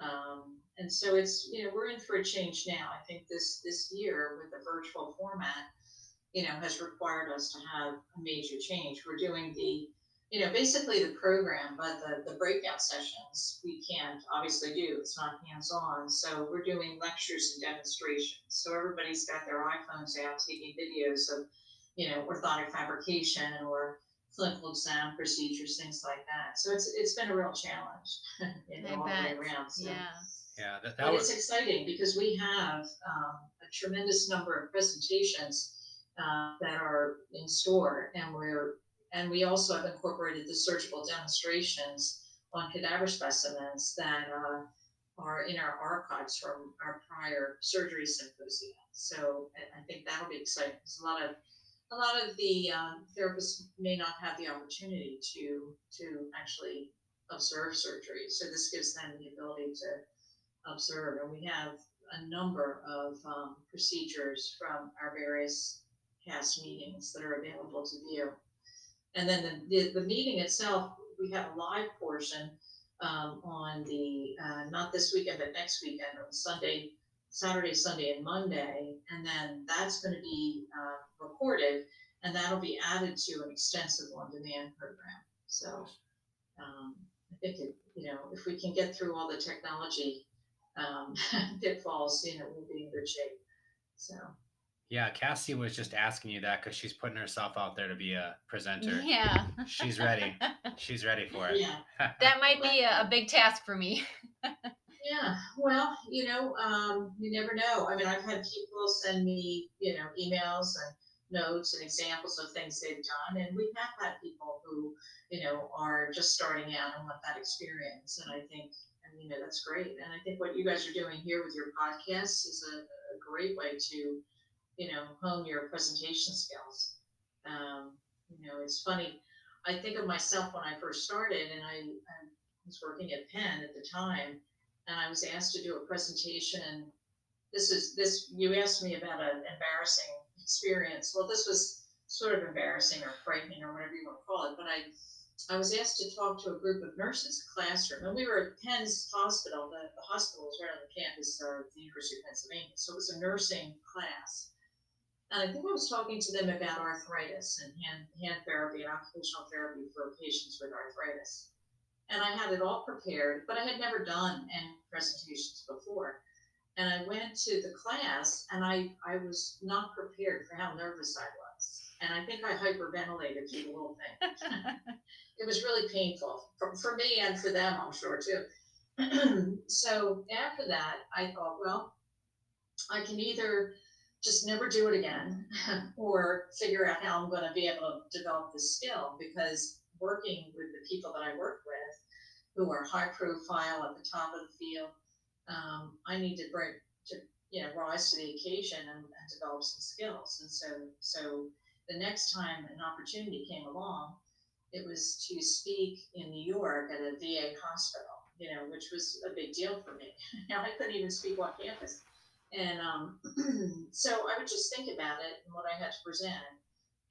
Um, and so it's you know we're in for a change now. I think this this year with the virtual format, you know, has required us to have a major change. We're doing the you know basically the program, but the the breakout sessions we can't obviously do. It's not hands on. So we're doing lectures and demonstrations. So everybody's got their iPhones out taking videos of you know orthotic fabrication or clinical exam procedures, things like that. So it's it's been a real challenge, you know, all the way around. So. Yeah. Yeah, that, that but was it's exciting because we have um, a tremendous number of presentations uh, that are in store, and we're and we also have incorporated the surgical demonstrations on cadaver specimens that uh, are in our archives from our prior surgery symposia. So I think that'll be exciting. There's a lot of a lot of the um, therapists may not have the opportunity to to actually observe surgery. So this gives them the ability to observe, and we have a number of um, procedures from our various past meetings that are available to view. And then the, the, the meeting itself, we have a live portion um, on the uh, not this weekend but next weekend on Sunday Saturday, Sunday, and Monday, and then that's going to be uh, recorded, and that'll be added to an extensive on-demand program. So um, I think it, you know if we can get through all the technology um, pitfalls, you know, we'll be in good shape. So. Yeah, Cassie was just asking you that because she's putting herself out there to be a presenter. Yeah. She's ready. She's ready for it. Yeah. that might be a, a big task for me. Yeah, well, you know, um, you never know. I mean, I've had people send me, you know, emails and notes and examples of things they've done, and we have had people who, you know, are just starting out and want that experience. And I think, and you know, that's great. And I think what you guys are doing here with your podcast is a, a great way to you know, hone your presentation skills. Um, you know, it's funny. I think of myself when I first started, and I, I was working at Penn at the time, and I was asked to do a presentation. This is this. You asked me about an embarrassing experience. Well, this was sort of embarrassing or frightening or whatever you want to call it. But I, I was asked to talk to a group of nurses, a classroom, and we were at Penn's hospital. The, the hospital was right on the campus of the University of Pennsylvania, so it was a nursing class and I think I was talking to them about arthritis and hand, hand therapy and occupational therapy for patients with arthritis. And I had it all prepared, but I had never done any presentations before. And I went to the class and I, I was not prepared for how nervous I was. And I think I hyperventilated through the whole thing. it was really painful for, for me and for them, I'm sure too. so after that, I thought, well, I can either just never do it again or figure out how I'm going to be able to develop this skill because working with the people that I work with who are high profile at the top of the field, um, I need to bring to you know rise to the occasion and, and develop some skills. And so so the next time an opportunity came along, it was to speak in New York at a VA hospital, you know, which was a big deal for me. now I couldn't even speak on campus. And um, so I would just think about it and what I had to present,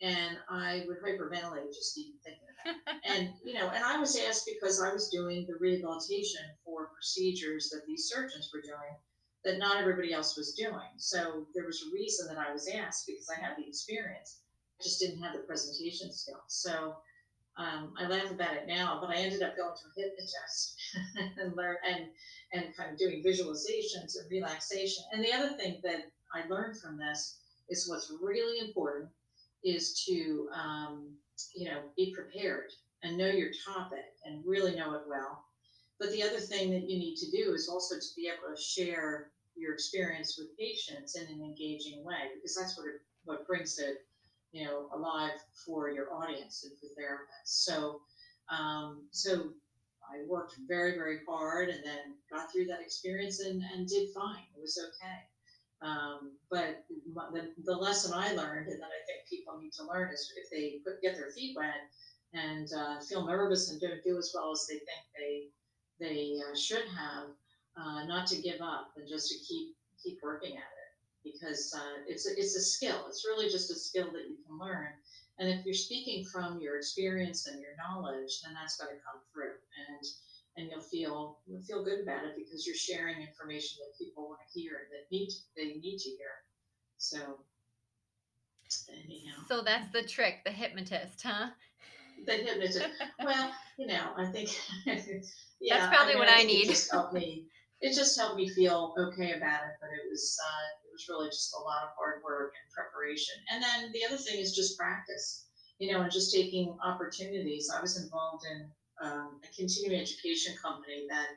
and I would hyperventilate just even thinking about it. and you know, and I was asked because I was doing the rehabilitation for procedures that these surgeons were doing that not everybody else was doing. So there was a reason that I was asked because I had the experience. I just didn't have the presentation skills. So um, I laugh about it now, but I ended up going to a hypnotist and learn and and kind of doing visualizations and relaxation. And the other thing that I learned from this is what's really important is to um, you know be prepared and know your topic and really know it well. But the other thing that you need to do is also to be able to share your experience with patients in an engaging way because that's what it, what brings it you know alive for your audience and for therapists. So um, so I worked very, very hard and then got through that experience and, and did fine. It was okay. Um, but the, the lesson I learned, and that I think people need to learn, is if they put, get their feet wet and uh, feel nervous and don't do as well as they think they they uh, should have, uh, not to give up and just to keep keep working at it because uh, it's a, it's a skill. It's really just a skill that you can learn. And if you're speaking from your experience and your knowledge, then that's going to come through, and and you'll feel you'll feel good about it because you're sharing information that people want to hear and that need they need to hear. So anyhow. So that's the trick, the hypnotist, huh? The hypnotist. well, you know, I think yeah, that's probably I mean, what I, I need. It just helped me. It just helped me feel okay about it, but it was uh, was really just a lot of hard work and preparation. And then the other thing is just practice, you know, and just taking opportunities. I was involved in um, a continuing education company that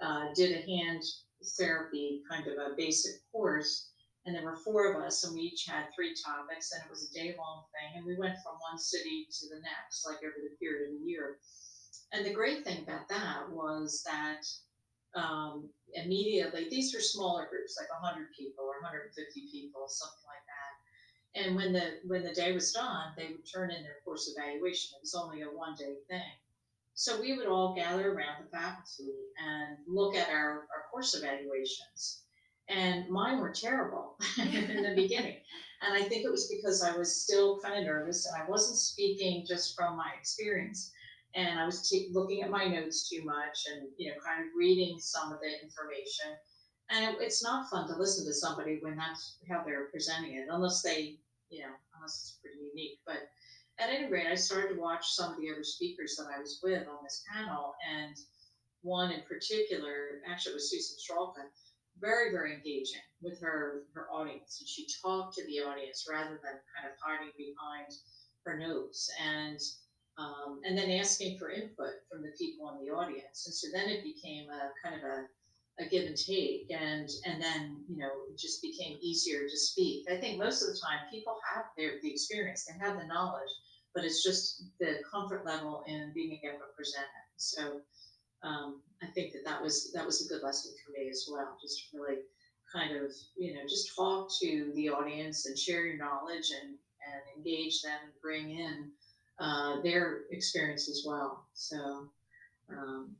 uh, did a hand therapy kind of a basic course. And there were four of us, and we each had three topics, and it was a day long thing. And we went from one city to the next, like over the period of a year. And the great thing about that was that um, immediately, these were smaller groups, like 100 people or 150 people, something like that. And when the when the day was done, they would turn in their course evaluation. It was only a one day thing. So we would all gather around the faculty and look at our, our course evaluations. And mine were terrible in the beginning. And I think it was because I was still kind of nervous and I wasn't speaking just from my experience and I was looking at my notes too much and you know kind of reading some of the information. And it, it's not fun to listen to somebody when that's how they're presenting it, unless they you know, unless it's pretty unique. But at any rate, I started to watch some of the other speakers that I was with on this panel, and one in particular, actually, was Susan Stralka, very, very engaging with her her audience, and she talked to the audience rather than kind of hiding behind her notes and um, and then asking for input from the people in the audience. And so then it became a kind of a a give and take and and then you know it just became easier to speak i think most of the time people have their the experience they have the knowledge but it's just the comfort level in being able to present it so um, i think that that was that was a good lesson for me as well just really kind of you know just talk to the audience and share your knowledge and and engage them and bring in uh, their experience as well so um,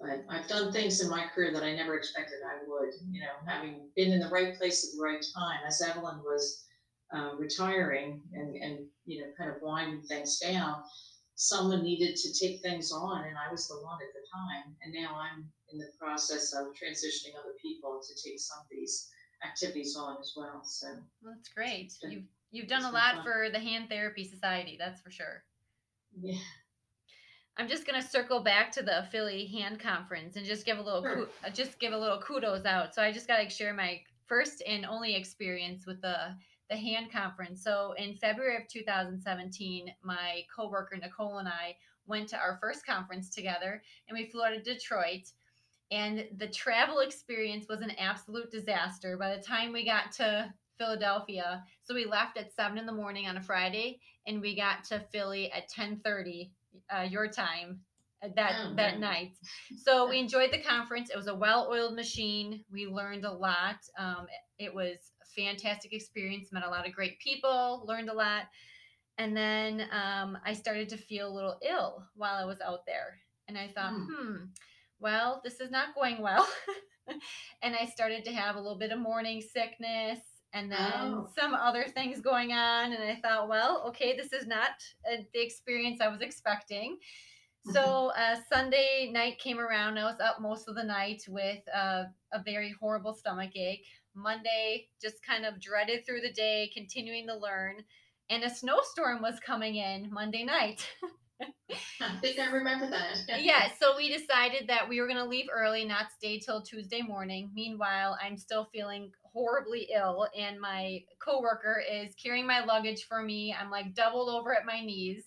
but I've done things in my career that I never expected I would. You know, having been in the right place at the right time, as Evelyn was uh, retiring and and you know kind of winding things down, someone needed to take things on, and I was the one at the time. And now I'm in the process of transitioning other people to take some of these activities on as well. So well, that's great. Been, you've you've done a lot fun. for the Hand Therapy Society, that's for sure. Yeah. I'm just gonna circle back to the Philly Hand Conference and just give a little sure. Uh, just give a little kudos out. So I just gotta share my first and only experience with the the hand conference. So in February of 2017, my coworker Nicole and I went to our first conference together, and we flew out of Detroit. And the travel experience was an absolute disaster. By the time we got to Philadelphia, so we left at seven in the morning on a Friday, and we got to Philly at 10:30 uh, your time uh, that oh, that night. So we enjoyed the conference. It was a well-oiled machine. We learned a lot. Um, it was fantastic experience. Met a lot of great people. Learned a lot. And then um, I started to feel a little ill while I was out there, and I thought, mm. hmm, well, this is not going well. and I started to have a little bit of morning sickness and then oh. some other things going on and i thought well okay this is not uh, the experience i was expecting mm-hmm. so uh, sunday night came around i was up most of the night with uh, a very horrible stomach ache monday just kind of dreaded through the day continuing to learn and a snowstorm was coming in monday night I think I remember that. yeah, so we decided that we were going to leave early, not stay till Tuesday morning. Meanwhile, I'm still feeling horribly ill, and my coworker is carrying my luggage for me. I'm like doubled over at my knees.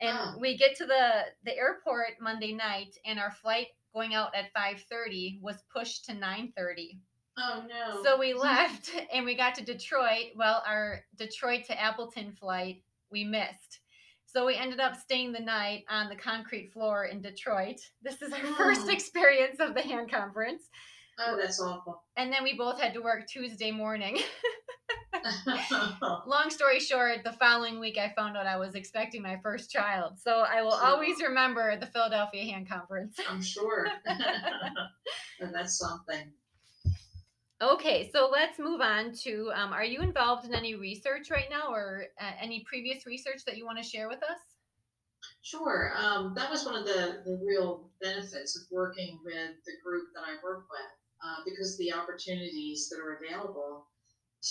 And oh. we get to the the airport Monday night, and our flight going out at 5:30 was pushed to 9:30. Oh no. So we left and we got to Detroit. Well, our Detroit to Appleton flight we missed. So we ended up staying the night on the concrete floor in Detroit. This is our oh. first experience of the hand conference. Oh, that's awful. And then we both had to work Tuesday morning. Long story short, the following week I found out I was expecting my first child. So I will always remember the Philadelphia Hand Conference. I'm sure. and that's something. Okay, so let's move on to um, Are you involved in any research right now or uh, any previous research that you want to share with us? Sure. Um, that was one of the, the real benefits of working with the group that I work with uh, because the opportunities that are available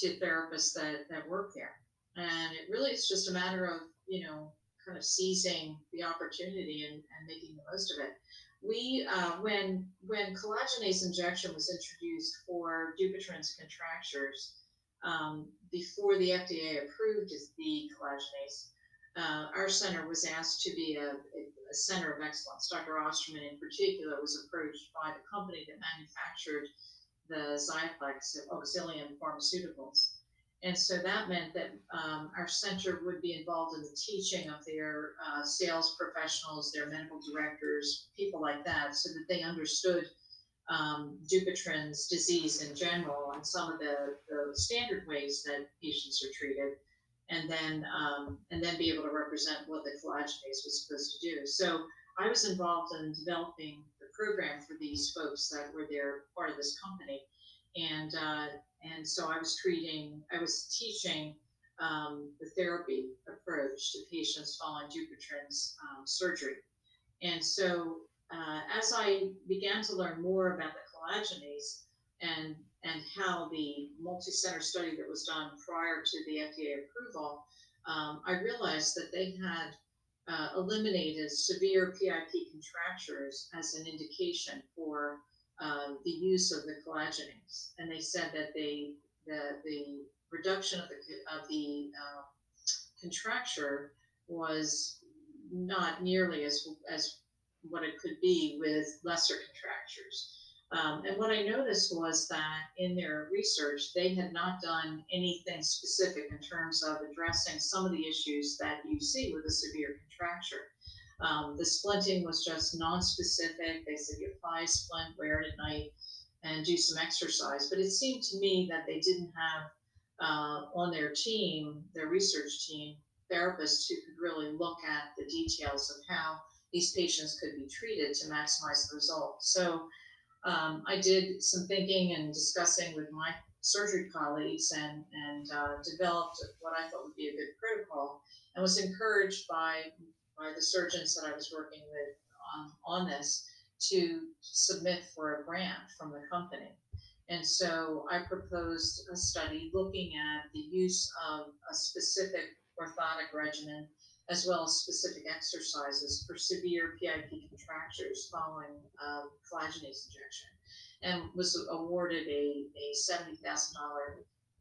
to therapists that, that work there. And it really is just a matter of, you know, kind of seizing the opportunity and, and making the most of it we uh, when when collagenase injection was introduced for Dupuytren's contractures um, before the FDA approved the collagenase, uh, our center was asked to be a, a, center of excellence. Dr. Osterman, in particular, was approached by the company that manufactured the Xiaflex Auxilium Pharmaceuticals. And so that meant that um, our center would be involved in the teaching of their uh, sales professionals, their medical directors, people like that, so that they understood um, Dupuytren's disease in general and some of the, the standard ways that patients are treated, and then um, and then be able to represent what the collagenase was supposed to do. So I was involved in developing the program for these folks that were there part of this company, and uh, and so I was treating, I was teaching um, the therapy approach to patients following Dupuytren's um, surgery. And so uh, as I began to learn more about the collagenase and and how the multi-center study that was done prior to the FDA approval, um, I realized that they had uh, eliminated severe PIP contractures as an indication for um, the use of the collagenase, and they said that they the the reduction of the of the uh, contracture was not nearly as as what it could be with lesser contractures. Um, and what I noticed was that in their research, they had not done anything specific in terms of addressing some of the issues that you see with a severe contracture. Um, the splinting was just non-specific. They said you apply a splint, wear it at night, and do some exercise. But it seemed to me that they didn't have uh, on their team, their research team, therapists who could really look at the details of how these patients could be treated to maximize the results. So um, I did some thinking and discussing with my surgery colleagues and, and uh, developed what I thought would be a good protocol and was encouraged by, the surgeons that I was working with on, on this to submit for a grant from the company. And so I proposed a study looking at the use of a specific orthotic regimen as well as specific exercises for severe PIP contractures following um, collagenase injection, and was awarded a, a $70,000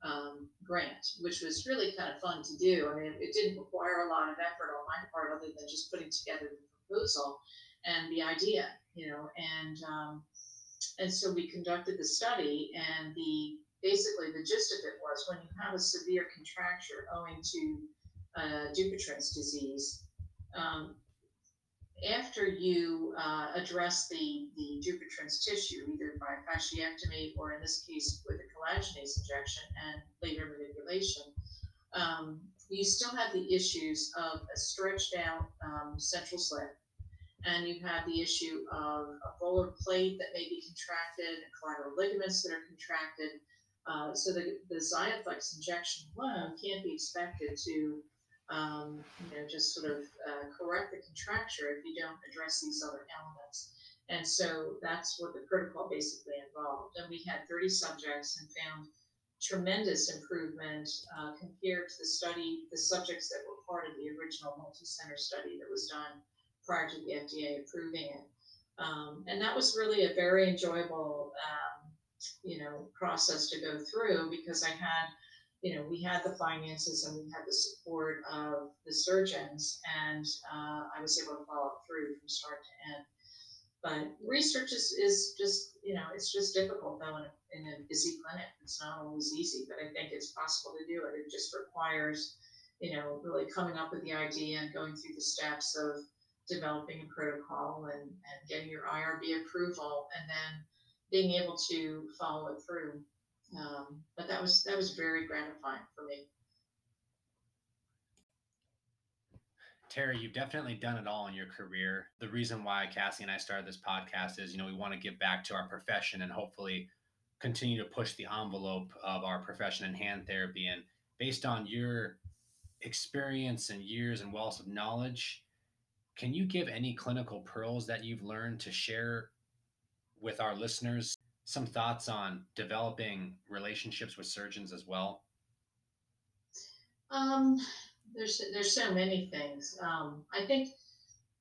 um, grant, which was really kind of fun to do. I mean, it, didn't require a lot of effort on my part other than just putting together the proposal and the idea, you know, and um, and so we conducted the study, and the basically the gist of it was when you have a severe contracture owing to uh, Dupuytren's disease, um, after you uh, address the, the Dupuytren's tissue, either by fasciectomy or in this case with a collagenase injection and later manipulation, um, you still have the issues of a stretched out um, central slip, and you have the issue of a volar plate that may be contracted, collateral ligaments that are contracted. Uh, so the, the Xiaflex injection alone can't be expected to um, you know, just sort of uh, correct the contracture if you don't address these other elements. And so that's what the protocol basically involved. And we had 30 subjects and found tremendous improvement uh, compared to the study, the subjects that were part of the original multi-center study that was done prior to the FDA approving it. Um, and that was really a very enjoyable, um, you know, process to go through because I had you know, we had the finances and we had the support of the surgeons, and uh, I was able to follow through from start to end. But research is, is just, you know, it's just difficult though in a, in a busy clinic. It's not always easy, but I think it's possible to do it. It just requires, you know, really coming up with the idea and going through the steps of developing a protocol and, and getting your IRB approval and then being able to follow it through. Um, but that was that was very gratifying for me. Terri, you've definitely done it all in your career. The reason why Cassie and I started this podcast is, you know, we want to give back to our profession and hopefully continue to push the envelope of our profession in hand therapy. And based on your experience and years and wealth of knowledge, can you give any clinical pearls that you've learned to share with our listeners some thoughts on developing relationships with surgeons as well? Um, there's there's so many things. Um, I think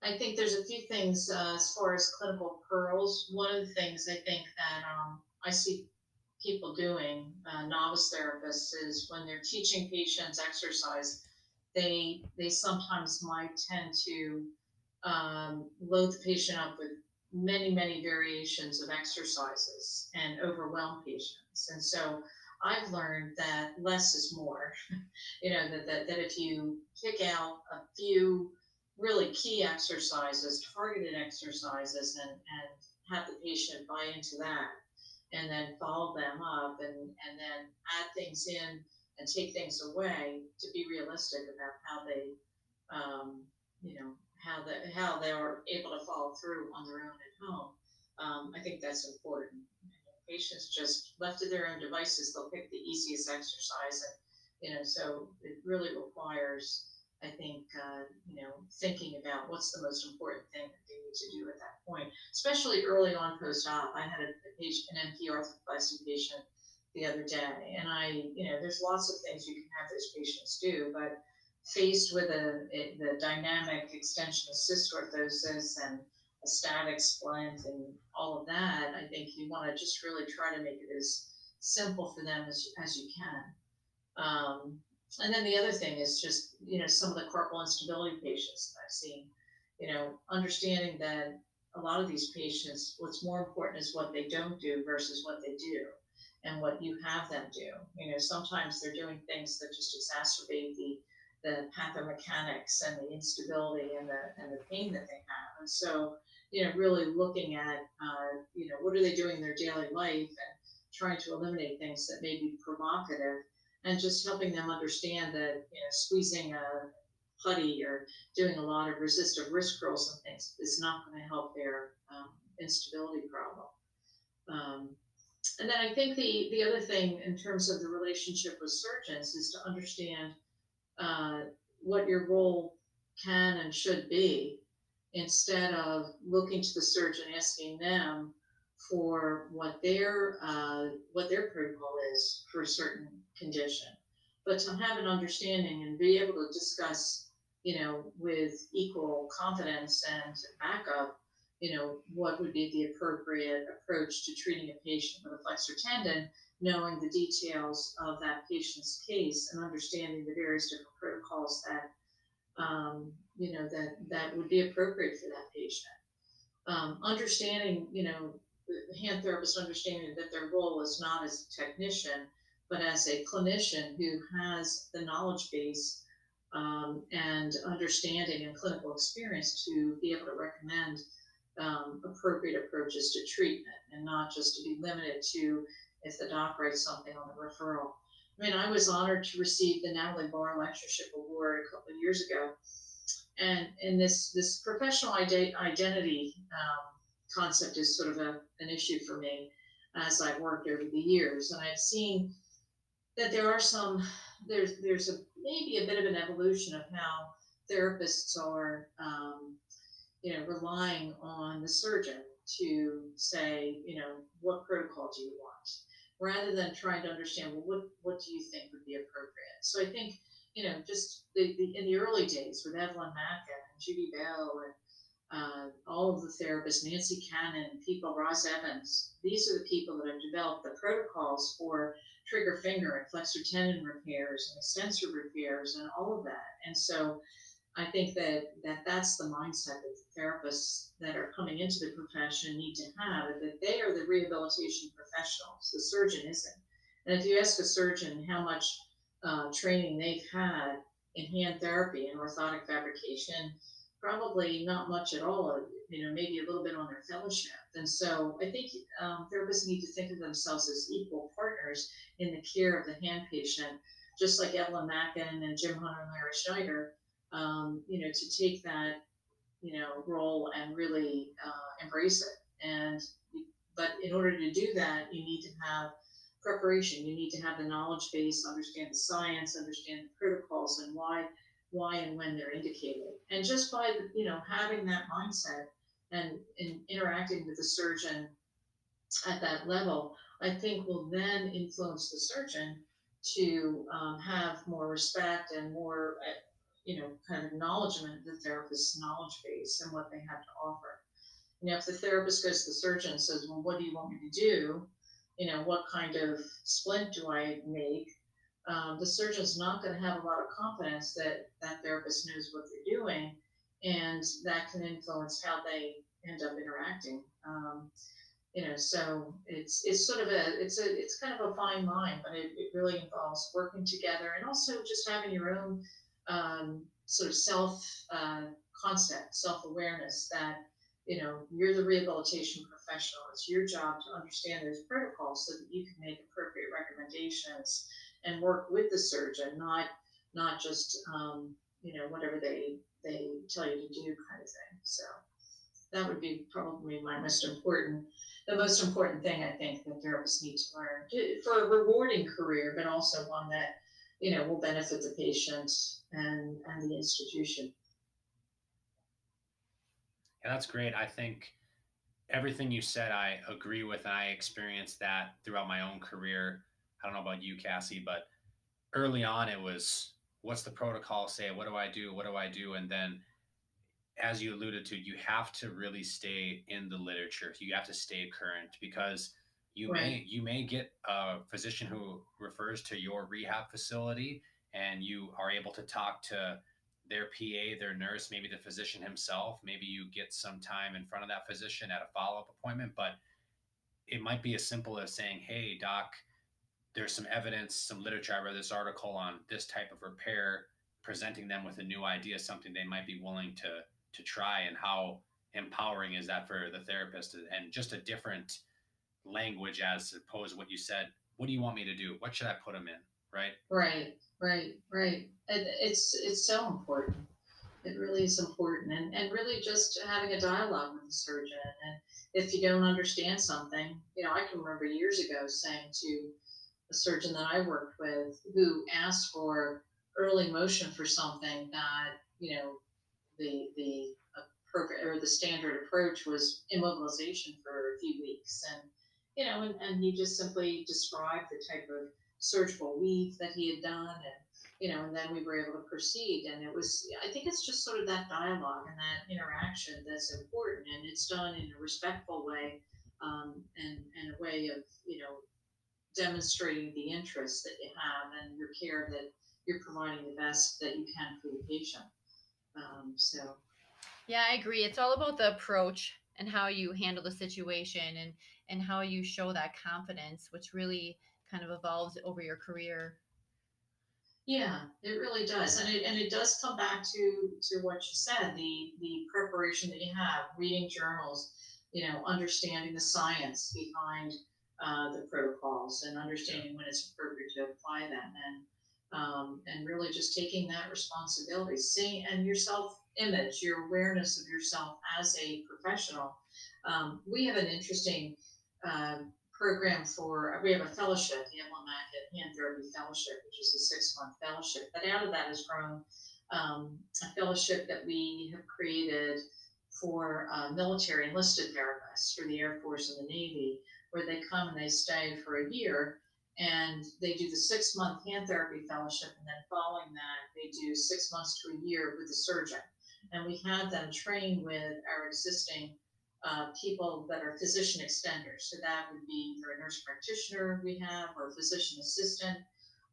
I think there's a few things uh, as far as clinical pearls. One of the things I think that um, I see people doing, uh, novice therapists, is when they're teaching patients exercise, they they sometimes might tend to um, load the patient up with many, many variations of exercises and overwhelm patients. And so I've learned that less is more. you know, that, that, that if you pick out a few really key exercises, targeted exercises, and, and have the patient buy into that, and then follow them up and, and then add things in and take things away to be realistic about how they, um, you know, how how they are able to follow through on their own at home. Um, I think that's important. Patients just left to their own devices, they'll pick the easiest exercise, and you know, so it really requires, I think, uh, you know, thinking about what's the most important thing that they need to do at that point, especially early on post-op. I had a, a patient, an MP arthroplasty patient the other day, and I, you know, there's lots of things you can have those patients do, but faced with a, a the dynamic extension assist orthosis and a static splint and all of that, I think you want to just really try to make it as simple for them as, as you can. Um, and then the other thing is just, you know, some of the carpal instability patients that I've seen, you know, understanding that a lot of these patients, what's more important is what they don't do versus what they do and what you have them do. You know, sometimes they're doing things that just exacerbate the the pathomechanics and the instability and the and the pain that they have. And so, you know, really looking at uh, you know what are they doing in their daily life and trying to eliminate things that may be provocative and just helping them understand that you know squeezing a putty or doing a lot of resistive wrist curls and things is not going to help their um, instability problem. Um, and then I think the the other thing in terms of the relationship with surgeons is to understand uh, what your role can and should be instead of looking to the surgeon asking them for what their uh, what their protocol is for a certain condition. But to have an understanding and be able to discuss you know with equal confidence and backup you know what would be the appropriate approach to treating a patient with a flexor tendon knowing the details of that patient's case and understanding the various different protocols that um, you know that that would be appropriate for that patient. Um, understanding, you know, the hand therapist understanding that their role is not as a technician, but as a clinician who has the knowledge base um, and understanding and clinical experience to be able to recommend um, appropriate approaches to treatment and not just to be limited to if the doc writes something on the referral. I mean, I was honored to receive the Nathalie Barr Lectureship Award a couple of years ago, and in this this professional ide- identity um, concept is sort of a, an issue for me as I've worked over the years, and I've seen that there are some there's there's a maybe a bit of an evolution of how therapists are um, you know relying on the surgeon to say you know what protocol do you want rather than trying to understand, well, what, what do you think would be appropriate? So I think, you know, just the, the in the early days with Evelyn Mackin and Judy Bell and uh, all of the therapists, Nancy Cannon, people, Ross Evans, these are the people that have developed the protocols for trigger finger and flexor tendon repairs and extensor repairs and all of that. And so I think that, that that's the mindset that therapists that are coming into the profession need to have, that they are the rehabilitation professionals. The surgeon isn't. And if you ask a surgeon how much uh, training they've had in hand therapy and orthotic fabrication, probably not much at all, you know, maybe a little bit on their fellowship. And so I think um, therapists need to think of themselves as equal partners in the care of the hand patient, just like Evelyn Mackin and Jim Hunter and Larry Schneider um, you know, to take that, you know, role and really uh, embrace it. And but in order to do that, you need to have preparation. You need to have the knowledge base, understand the science, understand the protocols, and why why and when they're indicated. And just by you know having that mindset and, and interacting with the surgeon at that level, I think will then influence the surgeon to um, have more respect and more you know, kind of acknowledgement of the therapist's knowledge base and what they have to offer. You know, if the therapist goes to the surgeon and says, Well, what do you want me to do? You know, what kind of splint do I make? Um, the surgeon's not going to have a lot of confidence that that therapist knows what they're doing, and that can influence how they end up interacting. Um, you know, so it's it's sort of a it's a it's kind of a fine line, but it, it really involves working together and also just having your own um, sort of self uh, concept, self awareness that you know you're the rehabilitation professional. It's your job to understand those protocols so that you can make appropriate recommendations and work with the surgeon, not not just um, you know whatever they they tell you to do kind of thing. So that would be probably my most important the most important thing I think that therapists need to learn for a rewarding career, but also one that you know, will benefit the patient and, and the institution. Yeah, that's great. I think everything you said, I agree with, and I experienced that throughout my own career. I don't know about you, Cassie, but early on it was what's the protocol say? What do I do? What do I do? And then as you alluded to, you have to really stay in the literature. You have to stay current because you right. may you may get a physician who refers to your rehab facility and you are able to talk to their PA, their nurse, maybe the physician himself. Maybe you get some time in front of that physician at a follow up appointment, but it might be as simple as saying, Hey, doc, there's some evidence, some literature. I read this article on this type of repair, presenting them with a new idea, something they might be willing to to try, and how empowering is that for the therapist, and just a different language as opposed to what you said. What do you want me to do? What should I put them in? Right. Right. Right. Right. And it's it's so important. It really is important, and and really just having a dialogue with the surgeon. And if you don't understand something, you know, I can remember years ago saying to a surgeon that I worked with who asked for early motion for something that you know the the appropriate or the standard approach was immobilization for a few weeks and you know and, and he just simply described the type of surgical weave that he had done and you know and then we were able to proceed and it was i think it's just sort of that dialogue and that interaction that's important and it's done in a respectful way um, and, and a way of you know demonstrating the interest that you have and your care that you're providing the best that you can for the patient. Um, so, yeah, I agree. It's all about the approach and how you handle the situation and and how you show that confidence, which really kind of evolves over your career. Yeah, it really does, and it and it does come back to to what you said the the preparation that you have, reading journals, you know, understanding the science behind uh, the protocols and understanding when it's appropriate to apply them and um, and really just taking that responsibility seeing and your self image your awareness of yourself as a professional um, we have an interesting uh, program for we have a fellowship the Emblematic Hand Therapy Fellowship which is a six month fellowship but out of that has grown um, a fellowship that we have created for uh, military enlisted therapists for the Air Force and the Navy where they come and they stay for a year and they do the six month hand therapy fellowship and then following that they do six months to a year with the surgeon. And we had them train with our existing uh, people that are physician extenders so that would be either a nurse practitioner we have or a physician assistant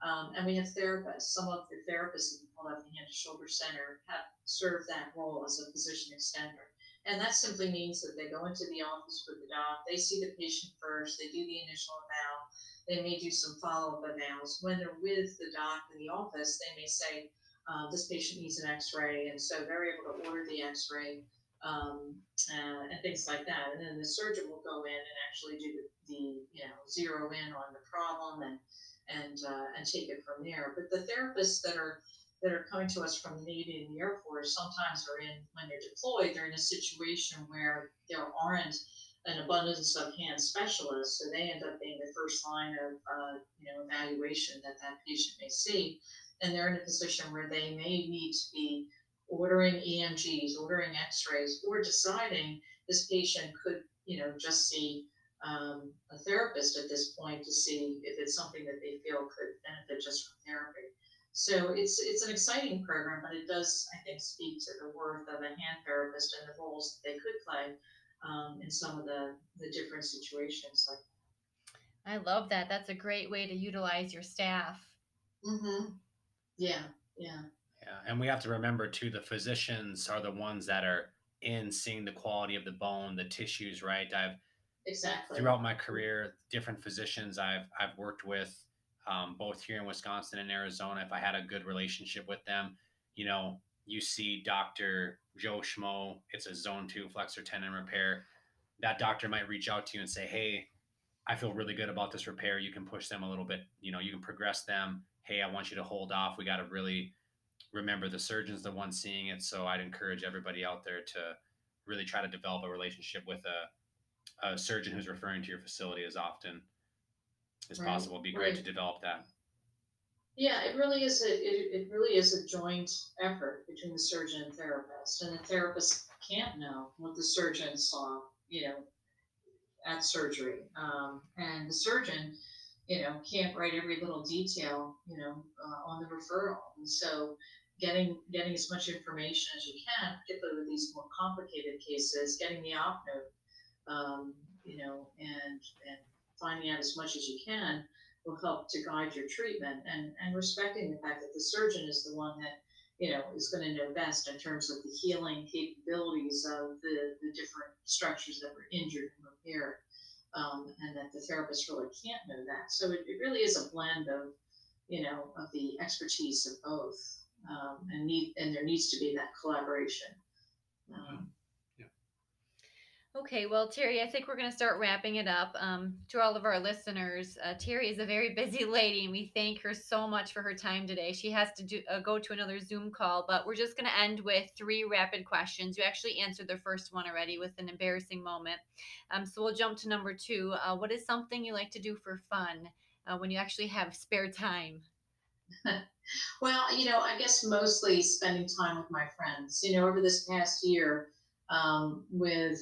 um, and we have therapists some of the therapists that we call out the hand to shoulder center have served that role as a physician extender and that simply means that they go into the office with the doc, they see the patient first, they do the initial eval, they may do some follow up evals. When they're with the doc in the office, they may say, uh, this patient needs an x ray. And so they're able to order the x ray um, uh, and things like that. And then the surgeon will go in and actually do the, the you know, zero in on the problem and, and, uh, and take it from there. But the therapists that are that are coming to us from the Navy and the Air Force sometimes are in, when they're deployed, they're in a situation where there aren't an abundance of hand specialists, so they end up being the first line of uh, you know evaluation that that patient may see, and they're in a position where they may need to be ordering EMGs, ordering X-rays, or deciding this patient could you know just see um, a therapist at this point to see if it's something that they feel could benefit just from therapy. So it's it's an exciting program, but it does, I think, speak to the worth of a hand therapist and the roles that they could play um, in some of the the different situations. Like, I love that. That's a great way to utilize your staff. Mm-hmm. Yeah, yeah, yeah. And we have to remember too, the physicians are the ones that are in seeing the quality of the bone, the tissues. Right. I've exactly throughout my career, different physicians I've I've worked with um, both here in Wisconsin and Arizona, if I had a good relationship with them, you know, you see Dr. Joe Schmo, it's a zone two flexor tendon repair. That doctor might reach out to you and say, Hey, I feel really good about this repair. You can push them a little bit, you know, you can progress them. Hey, I want you to hold off. We got to really remember the surgeon's the one seeing it. So I'd encourage everybody out there to really try to develop a relationship with a, a surgeon who's referring to your facility as often as right. possible. It'd be great right. to develop that. Yeah, it really is a it, it really is a joint effort between the surgeon and therapist, and the therapist can't know what the surgeon saw, you know, at surgery, um, and the surgeon you know, can't write every little detail, you know, uh, on the referral. And so getting getting as much information as you can, particularly with these more complicated cases, getting the op note, um, you know, and and finding out as much as you can will help to guide your treatment and and respecting the fact that the surgeon is the one that you know is going to know best in terms of the healing capabilities of the the different structures that were injured and repaired um, and that the therapist really can't know that. So it, it really is a blend of, you know, of the expertise of both, um, and need and there needs to be that collaboration. Um, Okay, well, Terri, I think we're going to start wrapping it up. Um, to all of our listeners, uh, Terri is a very busy lady, and we thank her so much for her time today. She has to do, uh, go to another Zoom call, but we're just going to end with three rapid questions. You actually answered the first one already with an embarrassing moment. Um, so we'll jump to number two. Uh, what is something you like to do for fun uh, when you actually have spare time? Well, you know, I guess mostly spending time with my friends. You know, over this past year, um, with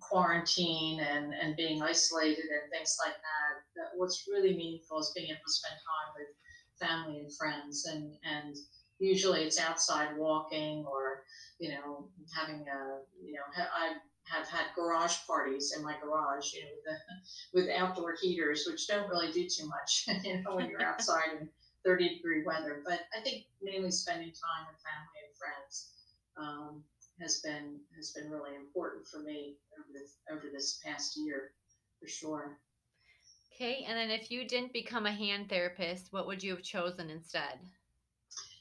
quarantine and, and being isolated and things like that, that what's really meaningful is being able to spend time with family and friends and and usually it's outside walking or you know having a you know I have had garage parties in my garage you know with, the, with outdoor heaters which don't really do too much you know when you're outside in 30 degree weather but I think mainly spending time with family and friends um, has been has been really important for me over this over this past year, for sure. Okay, and then if you didn't become a hand therapist, what would you have chosen instead?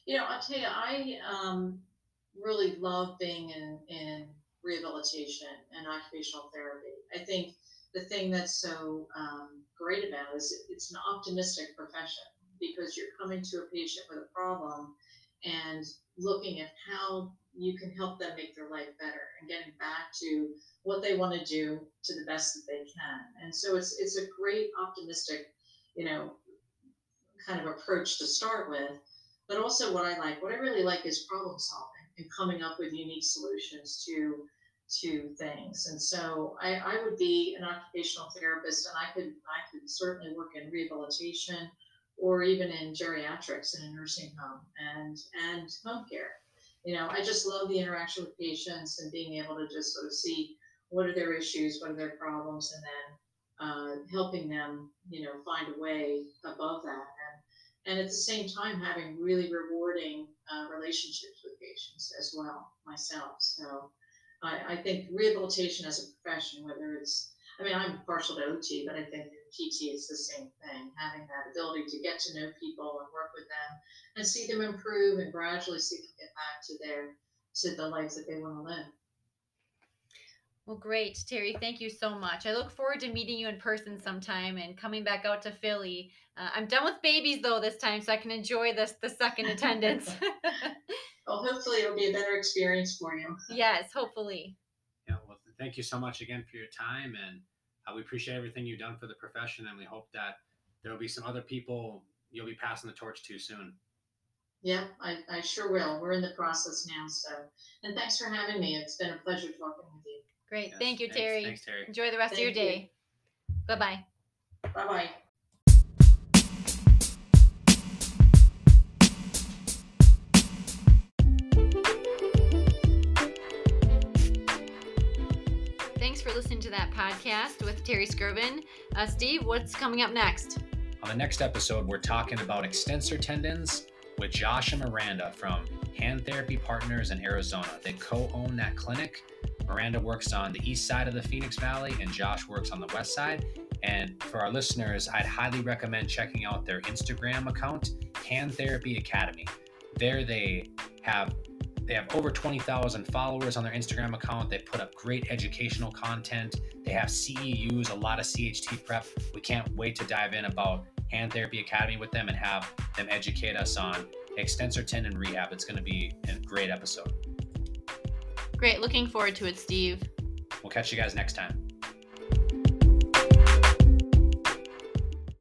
You know, I'll tell you, I um, really love being in, in rehabilitation and occupational therapy. I think the thing that's so um, great about it is it's an optimistic profession because you're coming to a patient with a problem and looking at how you can help them make their life better and getting back to what they want to do to the best that they can. And so it's it's a great optimistic, you know, kind of approach to start with. But also what I like, what I really like is problem solving and coming up with unique solutions to to things. And so I, I would be an occupational therapist and I could I could certainly work in rehabilitation or even in geriatrics in a nursing home and and home care you know, I just love the interaction with patients and being able to just sort of see what are their issues, what are their problems, and then uh, helping them, you know, find a way above that. And, and at the same time, having really rewarding uh, relationships with patients as well, myself. So I, I think rehabilitation as a profession, whether it's, I mean, I'm partial to OT, but I think PT is the same thing, having that ability to get to know people and work with them and see them improve and gradually see them get back to their to the life that they want to live. Well, great, Terri. Thank you so much. I look forward to meeting you in person sometime and coming back out to Philly. Uh, I'm done with babies though this time, so I can enjoy this the second attendance. well, hopefully it'll be a better experience for you. Yes, hopefully. Yeah. Well, thank you so much again for your time and uh, we appreciate everything you've done for the profession, and we hope that there will be some other people you'll be passing the torch to soon. Yeah, I, I sure will. We're in the process now. So, and thanks for having me. It's been a pleasure talking with you. Great. Yes, Thank you, thanks, Terri. Thanks, Terri. Enjoy the rest Thank of your day. Bye bye. Bye bye. Listening to that podcast with Terri Skirven. Uh, Steve, what's coming up next? On the next episode, we're talking about extensor tendons with Josh and Miranda from Hand Therapy Partners in Arizona. They co own that clinic. Miranda works on the east side of the Phoenix Valley, and Josh works on the west side. And for our listeners, I'd highly recommend checking out their Instagram account, Hand Therapy Academy. There, they have they have over 20,000 followers on their Instagram account. They put up great educational content. They have CEUs, a lot of CHT prep. We can't wait to dive in about Hand Therapy Academy with them and have them educate us on extensor tendon rehab. It's going to be a great episode. Great. Looking forward to it, Steve. We'll catch you guys next time.